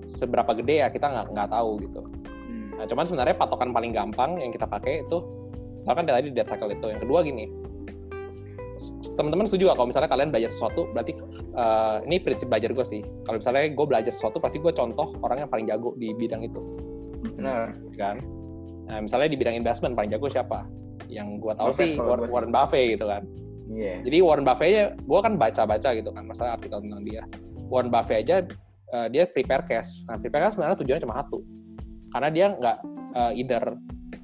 seberapa gede ya kita nggak nggak tahu gitu Hmm. Nah, cuman sebenarnya patokan paling gampang yang kita pakai itu, kan tadi dead cycle itu. Yang kedua gini, teman-teman setuju gak kalau misalnya kalian belajar sesuatu, berarti uh, ini prinsip belajar gue sih. Kalau misalnya gue belajar sesuatu, pasti gue contoh orang yang paling jago di bidang itu. Benar. Kan? Nah, misalnya di bidang investment paling jago siapa? Yang gue tahu Buffett, sih Warren, Warren Buffett gitu kan. Iya. Yeah. Jadi Warren Buffett aja, gue kan baca-baca gitu kan, masalah artikel tentang dia. Warren Buffett aja uh, dia prepare cash. Nah, prepare cash sebenarnya tujuannya cuma satu. Karena dia nggak uh, either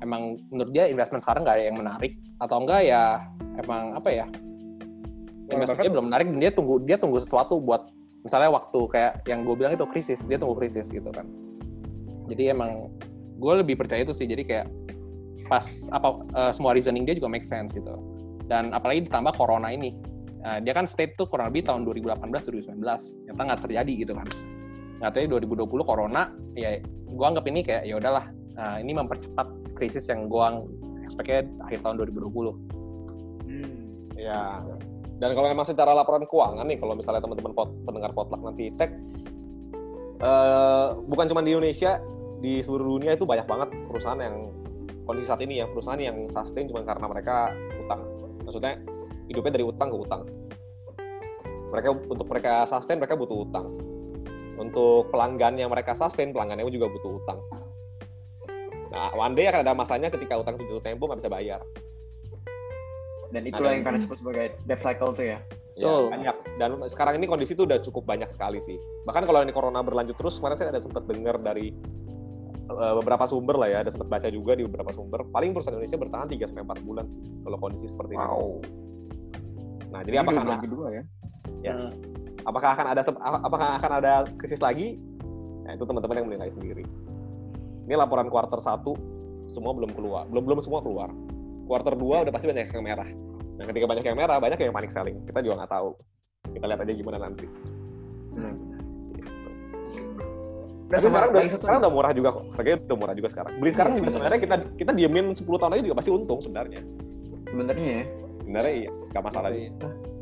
emang menurut dia investment sekarang nggak ada yang menarik atau enggak ya emang apa ya investmentnya belum menarik dan dia tunggu dia tunggu sesuatu buat misalnya waktu kayak yang gue bilang itu krisis dia tunggu krisis gitu kan. Jadi emang gue lebih percaya itu sih jadi kayak pas apa uh, semua reasoning dia juga make sense gitu. Dan apalagi ditambah corona ini uh, dia kan state tuh kurang lebih tahun 2018 2019 ternyata nggak terjadi gitu kan. Nyatanya 2020 corona ya gue anggap ini kayak ya udahlah uh, ini mempercepat krisis yang gue expect akhir tahun 2020 hmm. ya dan kalau memang secara laporan keuangan nih, kalau misalnya teman-teman pot, pendengar potluck nanti cek, uh, bukan cuma di Indonesia, di seluruh dunia itu banyak banget perusahaan yang kondisi saat ini ya perusahaan yang sustain cuma karena mereka utang. Maksudnya hidupnya dari utang ke utang. Mereka untuk mereka sustain mereka butuh utang. Untuk pelanggan yang mereka sustain pelanggannya juga butuh utang. Nah, one day akan ada masanya ketika utang itu tempo nggak bisa bayar dan itulah yang kalian sebut sebagai debt cycle tuh ya Ya, banyak. Dan sekarang ini kondisi itu udah cukup banyak sekali sih. Bahkan kalau ini corona berlanjut terus, kemarin saya ada sempat dengar dari uh, beberapa sumber lah ya, ada sempat baca juga di beberapa sumber. Paling perusahaan Indonesia bertahan 3 sampai 4 bulan sih kalau kondisi seperti wow. ini. Nah, jadi ini apakah bulan kedua ya? Ya. Hmm. Apakah akan ada apakah akan ada krisis lagi? Nah, itu teman-teman yang menilai sendiri. Ini laporan kuarter 1 semua belum keluar. Belum belum semua keluar quarter 2 udah pasti banyak yang merah. Nah, ketika banyak yang merah, banyak yang panik selling. Kita juga nggak tahu. Kita lihat aja gimana nanti. Hmm. Tapi sekarang udah, sekarang udah murah juga kok. Harganya udah murah juga sekarang. Beli sekarang juga sebenarnya kita kita diemin 10 tahun lagi juga pasti untung sebenarnya. Sebenarnya ya. Sebenarnya iya, nggak masalah. Iya.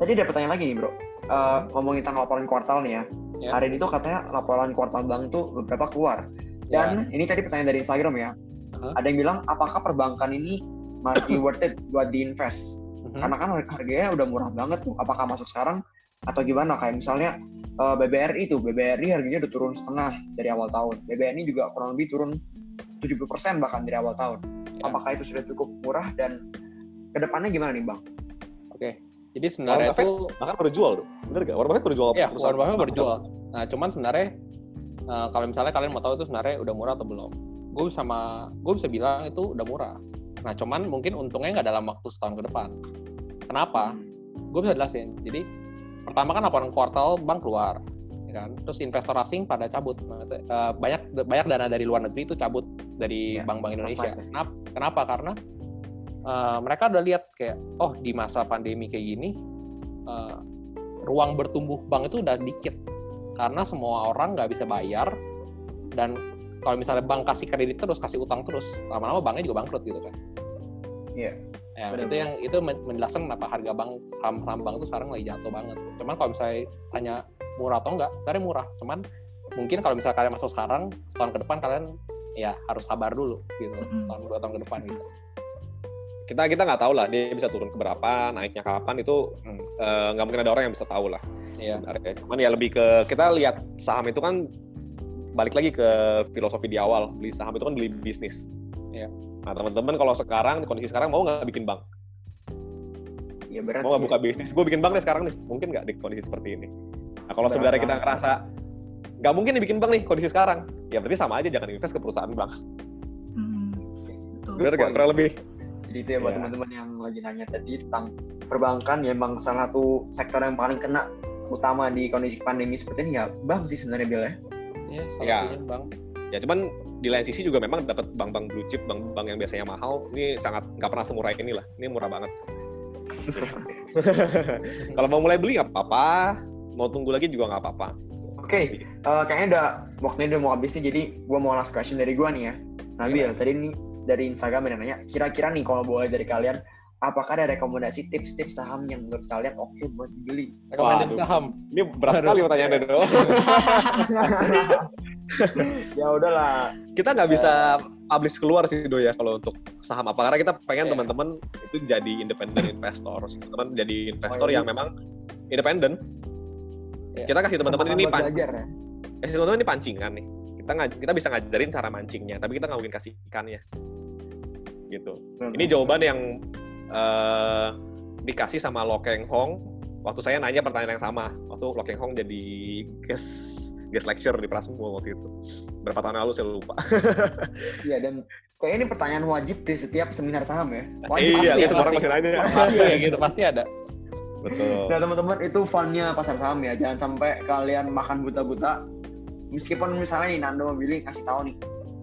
Tadi ada pertanyaan lagi nih, Bro. Uh, ngomongin tentang laporan kuartal nih ya. Yeah. Hari ini tuh katanya laporan kuartal bank tuh beberapa keluar. Dan yeah. ini tadi pertanyaan dari Instagram ya. Uh-huh. Ada yang bilang apakah perbankan ini masih worth it buat diinvest. Mm-hmm. karena kan harganya udah murah banget tuh. Apakah masuk sekarang atau gimana? Kayak misalnya uh, eh, BBRI itu BBRI harganya udah turun setengah dari awal tahun. BBRI juga kurang lebih turun 70% bahkan dari awal tahun. Yeah. apakah itu sudah cukup murah dan ke depannya gimana nih bang? Oke. Okay. jadi sebenarnya Warren itu bahkan baru jual tuh. Bener gak? Warren Buffett baru jual Iya Warren Buffett baru jual nah cuman sebenarnya uh, kalau misalnya kalian mau tahu itu sebenarnya udah murah atau belum? Gue sama gue bisa bilang itu udah murah Nah, cuman mungkin untungnya nggak dalam waktu setahun ke depan. Kenapa? Gue bisa jelasin. Jadi, pertama kan laporan kuartal bank keluar, ya kan? Terus investor asing pada cabut. Eh, banyak banyak dana dari luar negeri itu cabut dari ya, bank-bank Indonesia. Kenapa? Kenapa? Karena uh, mereka udah lihat kayak, oh di masa pandemi kayak gini, uh, ruang bertumbuh bank itu udah dikit. Karena semua orang nggak bisa bayar dan kalau misalnya bank kasih kredit terus kasih utang terus lama-lama banknya juga bangkrut gitu kan iya yeah. ya itu yang itu menjelaskan kenapa harga bank saham-saham bank itu sekarang lagi jatuh banget cuman kalau misalnya tanya murah atau enggak sebenarnya murah cuman mungkin kalau misalnya kalian masuk sekarang setahun ke depan kalian ya harus sabar dulu gitu mm-hmm. setahun dua tahun ke depan gitu kita kita nggak tahu lah dia bisa turun ke berapa naiknya kapan itu hmm. eh, nggak hmm. uh, mungkin ada orang yang bisa tahu lah Iya. Cuman ya lebih ke kita lihat saham itu kan balik lagi ke filosofi di awal beli saham itu kan beli bisnis. Ya. nah teman-teman kalau sekarang di kondisi sekarang mau nggak bikin bank? Ya berat mau nggak buka bisnis? Gue bikin bank nih sekarang nih. Mungkin nggak di kondisi seperti ini. Nah kalau sebenarnya kita ngerasa nggak mungkin dibikin bank nih kondisi sekarang. Ya berarti sama aja jangan invest ke perusahaan bank. Hmm, benar nggak? Kurang lebih. Jadi itu ya buat yeah. teman-teman yang lagi nanya tadi tentang perbankan ya emang salah satu sektor yang paling kena utama di kondisi pandemi seperti ini ya bank sih sebenarnya Bill ya ya salah ya. satunya bank ya cuman di lain sisi juga memang dapat bank-bank blue chip bank-bank yang biasanya mahal ini sangat nggak pernah semurah ini lah ini murah banget kalau mau mulai beli nggak apa-apa mau tunggu lagi juga nggak apa-apa oke okay. uh, eh, kayaknya udah waktunya udah mau habis nih jadi gue mau last question dari gue nih ya Nabil ya. tadi ini dari Instagram ada nanya kira-kira nih kalau boleh dari kalian apakah ada rekomendasi tips-tips saham yang menurut kalian oke okay buat dibeli? Rekomendasi saham. Ini berat sekali pertanyaannya dong. ya udahlah. Kita nggak bisa publish keluar sih do ya kalau untuk saham apa karena kita pengen Yeah. teman-teman itu jadi independent investor, teman jadi investor Oh, iya. yang memang independen. Yeah. Kita kasih teman-teman ini pan- belajar ya. kasih teman-teman ini pancingan nih. Kita ngaj- kita bisa ngajarin cara mancingnya, tapi kita nggak mungkin kasih ikannya. Gitu. Ini jawaban yang eh, dikasih sama Lo Keng Hong waktu saya nanya pertanyaan yang sama. Waktu Lo Keng Hong jadi guest guest lecture di Prasmo waktu itu. Berapa tahun lalu saya lupa. Iya dan kayaknya ini pertanyaan wajib di setiap seminar saham ya. iya, Wajib. pasti, kayak semua orang pasti. masih nanya. Pasti ya gitu, pasti ada. Betul. Nah teman-teman itu funnya pasar saham ya. Jangan sampai kalian makan buta-buta. Meskipun misalnya nih Nando mau Billy kasih tahu nih,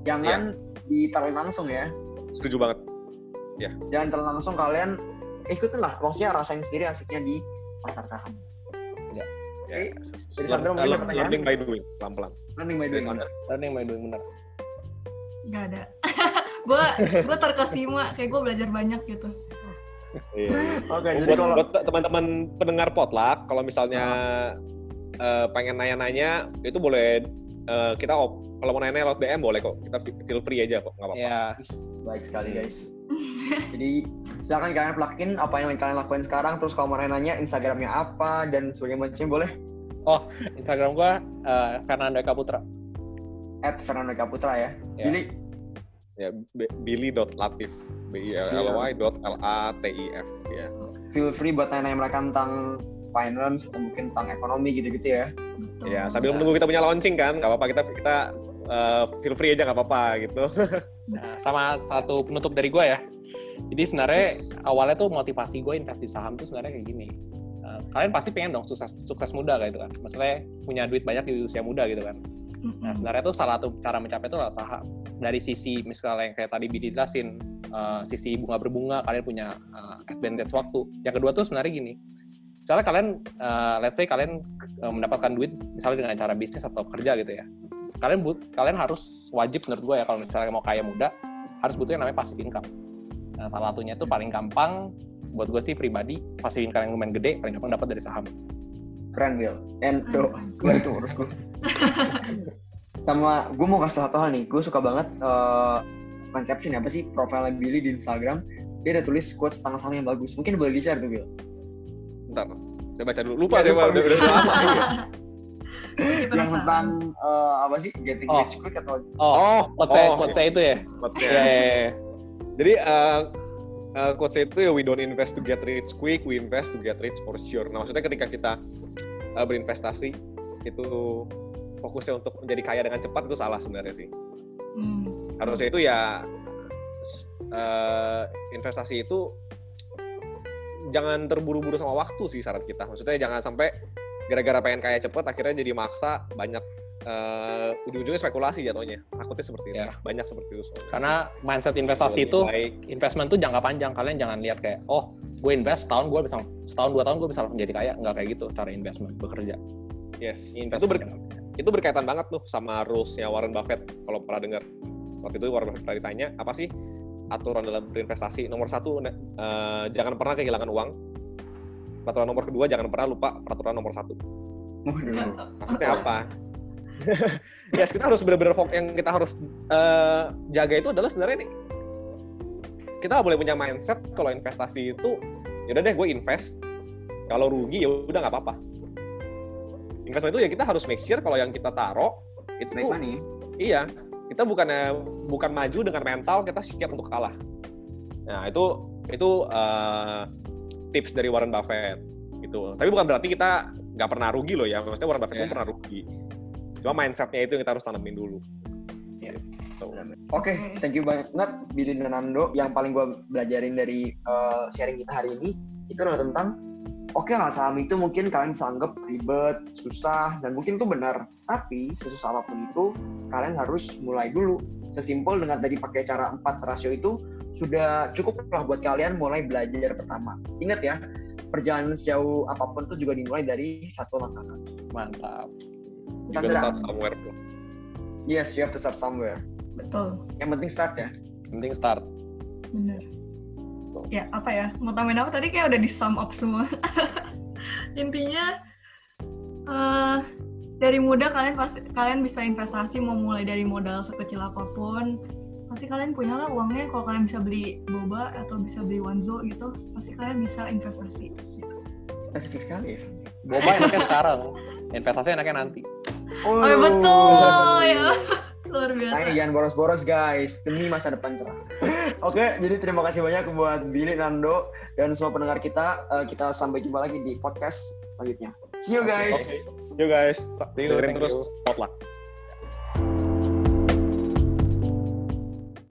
jangan ditelan langsung ya. Setuju banget. Jangan telan langsung kalian ikutin lah. Maksudnya rasain sendiri asiknya di pasar saham. Ya, Oke. Jadi learn- Sandra mungkin ada learn- pertanyaan? learning by doing, pelan-pelan. Learning by Dari doing. Sandra. Learning by doing bener. Nggak ada. gue gue terkesima kayak gue belajar banyak gitu. Iya. Oke, Oh, jadi buat, kalau buat teman-teman pendengar potluck, kalau misalnya eh, pengen nanya-nanya, itu boleh eh, kita op- kalau mau nanya lewat DM boleh kok. Kita feel free aja kok, nggak apa-apa. Ya, baik sekali guys. Jadi silakan kalian plugin apa yang kalian lakuin sekarang. Terus kalau mau nanya Instagramnya apa dan sebagainya macam boleh. Instagram gua eh, Fernando Eka Putra. At Fernando Kaputra ya. Ya. Jadi Ya, B- billy.latif. B I L L Y dot L A T I F ya. feel free buat nanya mereka tentang finance atau mungkin tentang ekonomi gitu-gitu ya. Ya, sambil menunggu kita punya launching kan, nggak apa-apa kita kita eh, feel free aja nggak apa-apa gitu. Nah, sama satu penutup dari gua ya. Jadi sebenarnya awalnya tuh motivasi gue invest di saham tuh sebenarnya kayak gini. Eh, kalian pasti pengen dong sukses sukses muda gitu kan. Maksudnya punya duit banyak di usia muda gitu kan. Nah, sebenarnya tuh salah satu cara mencapai itu adalah saham. Dari sisi misalnya yang kayak tadi Bidi jelasin, eh, sisi bunga berbunga, kalian punya eh, advantage waktu. Yang kedua tuh sebenarnya gini, misalnya kalian, eh, let's say kalian eh, mendapatkan duit misalnya dengan cara bisnis atau kerja gitu ya. Kalian but, kalian harus wajib menurut gue ya kalau misalnya mau kaya muda, harus butuh yang namanya passive income. Nah, salah satunya itu paling gampang buat gue sih pribadi, passive income yang lumayan gede, paling gampang dapat dari saham. Keren Bill. And tuh, gue itu urus gue. Sama gue mau kasih satu hal nih. Gue suka banget eh bukan caption ya, apa sih profilnya Billy di Instagram. Dia ada tulis quotes tentang saham yang bagus. Mungkin boleh di share tuh Bill. Bentar, saya baca dulu. Lupa Ya, saya lupa. udah, udah lama. Iya. Yang tentang eh, apa sih getting Oh. rich quick atau Oh, Oh, quote saya, oh, quote saya itu ya? Quotes-nya. Iya, iya, iya. Jadi uh, uh, quotes itu ya we don't invest to get rich quick, we invest to get rich for sure. Nah maksudnya ketika kita uh, berinvestasi itu fokusnya untuk menjadi kaya dengan cepat itu salah sebenarnya sih. Hmm. Harusnya itu ya uh, investasi itu jangan terburu-buru sama waktu sih syarat kita. Maksudnya jangan sampai gara-gara pengen kaya cepat akhirnya jadi maksa banyak uh, ujung-ujungnya spekulasi jatuhnya. Takutnya seperti itu. Ya. Banyak seperti itu. soalnya. Karena mindset investasi itu baik investment tuh jangka panjang. Kalian jangan lihat kayak, oh, gue invest setahun gue bisa setahun dua tahun gue bisa langsung jadi kaya. Nggak kayak gitu cara investment bekerja. Yes, Ini itu, investment ber- itu berkaitan banget tuh sama rules-nya Warren Buffett. Kalau pernah dengar, waktu itu Warren Buffett pernah ditanya, apa sih aturan dalam berinvestasi? Nomor satu, eh, jangan pernah kehilangan uang. Peraturan nomor kedua, jangan pernah lupa peraturan nomor satu. Maksudnya apa? ya, kita harus benar-benar fokus. Yang kita harus eh, jaga itu adalah sebenarnya nih, kita boleh punya mindset kalau investasi itu, yaudah deh gue invest. Kalau rugi ya udah nggak apa-apa. Investment itu ya kita harus make sure kalau yang kita taruh itu Make money. Iya, kita bukannya bukan maju dengan mental kita siap untuk kalah. Nah itu itu eh, tips dari Warren Buffett gitu. Tapi bukan berarti kita nggak pernah rugi loh ya. Maksudnya Warren Buffett pun Iya. pernah rugi. Cuma mindsetnya itu yang kita harus tanamin dulu. Iya. Gitu. Oke, thank you banget Billy dan Nando. Yang paling gue belajarin dari uh, sharing kita hari ini itu adalah tentang oke lah saham itu mungkin kalian bisa anggap ribet, susah, dan mungkin itu benar. Tapi sesusah apa pun itu kalian harus mulai dulu. Sesimpel dengan tadi pakai cara 4 rasio itu sudah cukup lah buat kalian mulai belajar pertama. Ingat ya, perjalanan sejauh apa pun itu juga dimulai dari satu langkah kaki. Mantap. You gotta Sandra. start somewhere bro. Yes, you have to start somewhere. Betul. Yang penting start ya. Penting start. Bener. Ya, apa ya? Mau tambahin apa tadi kayak udah di sum up semua. Intinya eh dari muda kalian pasti kalian bisa investasi mau mulai dari modal sekecil apa pun. Pasti kalian punya lah uangnya kalau kalian bisa beli boba atau bisa beli wanzo gitu pasti kalian bisa investasi gitu. Spesifik sekali ya. Boba enaknya sekarang, investasi enaknya nanti. Oh, ya betul ya. Luar biasa. Makanya jangan boros-boros guys, demi masa depan cerah. Oke, jadi terima kasih banyak buat Billy, Nando, dan semua pendengar kita. Eh, kita sampai jumpa lagi di podcast selanjutnya. See you guys. Guys, See you, dengerin thank terus potluck.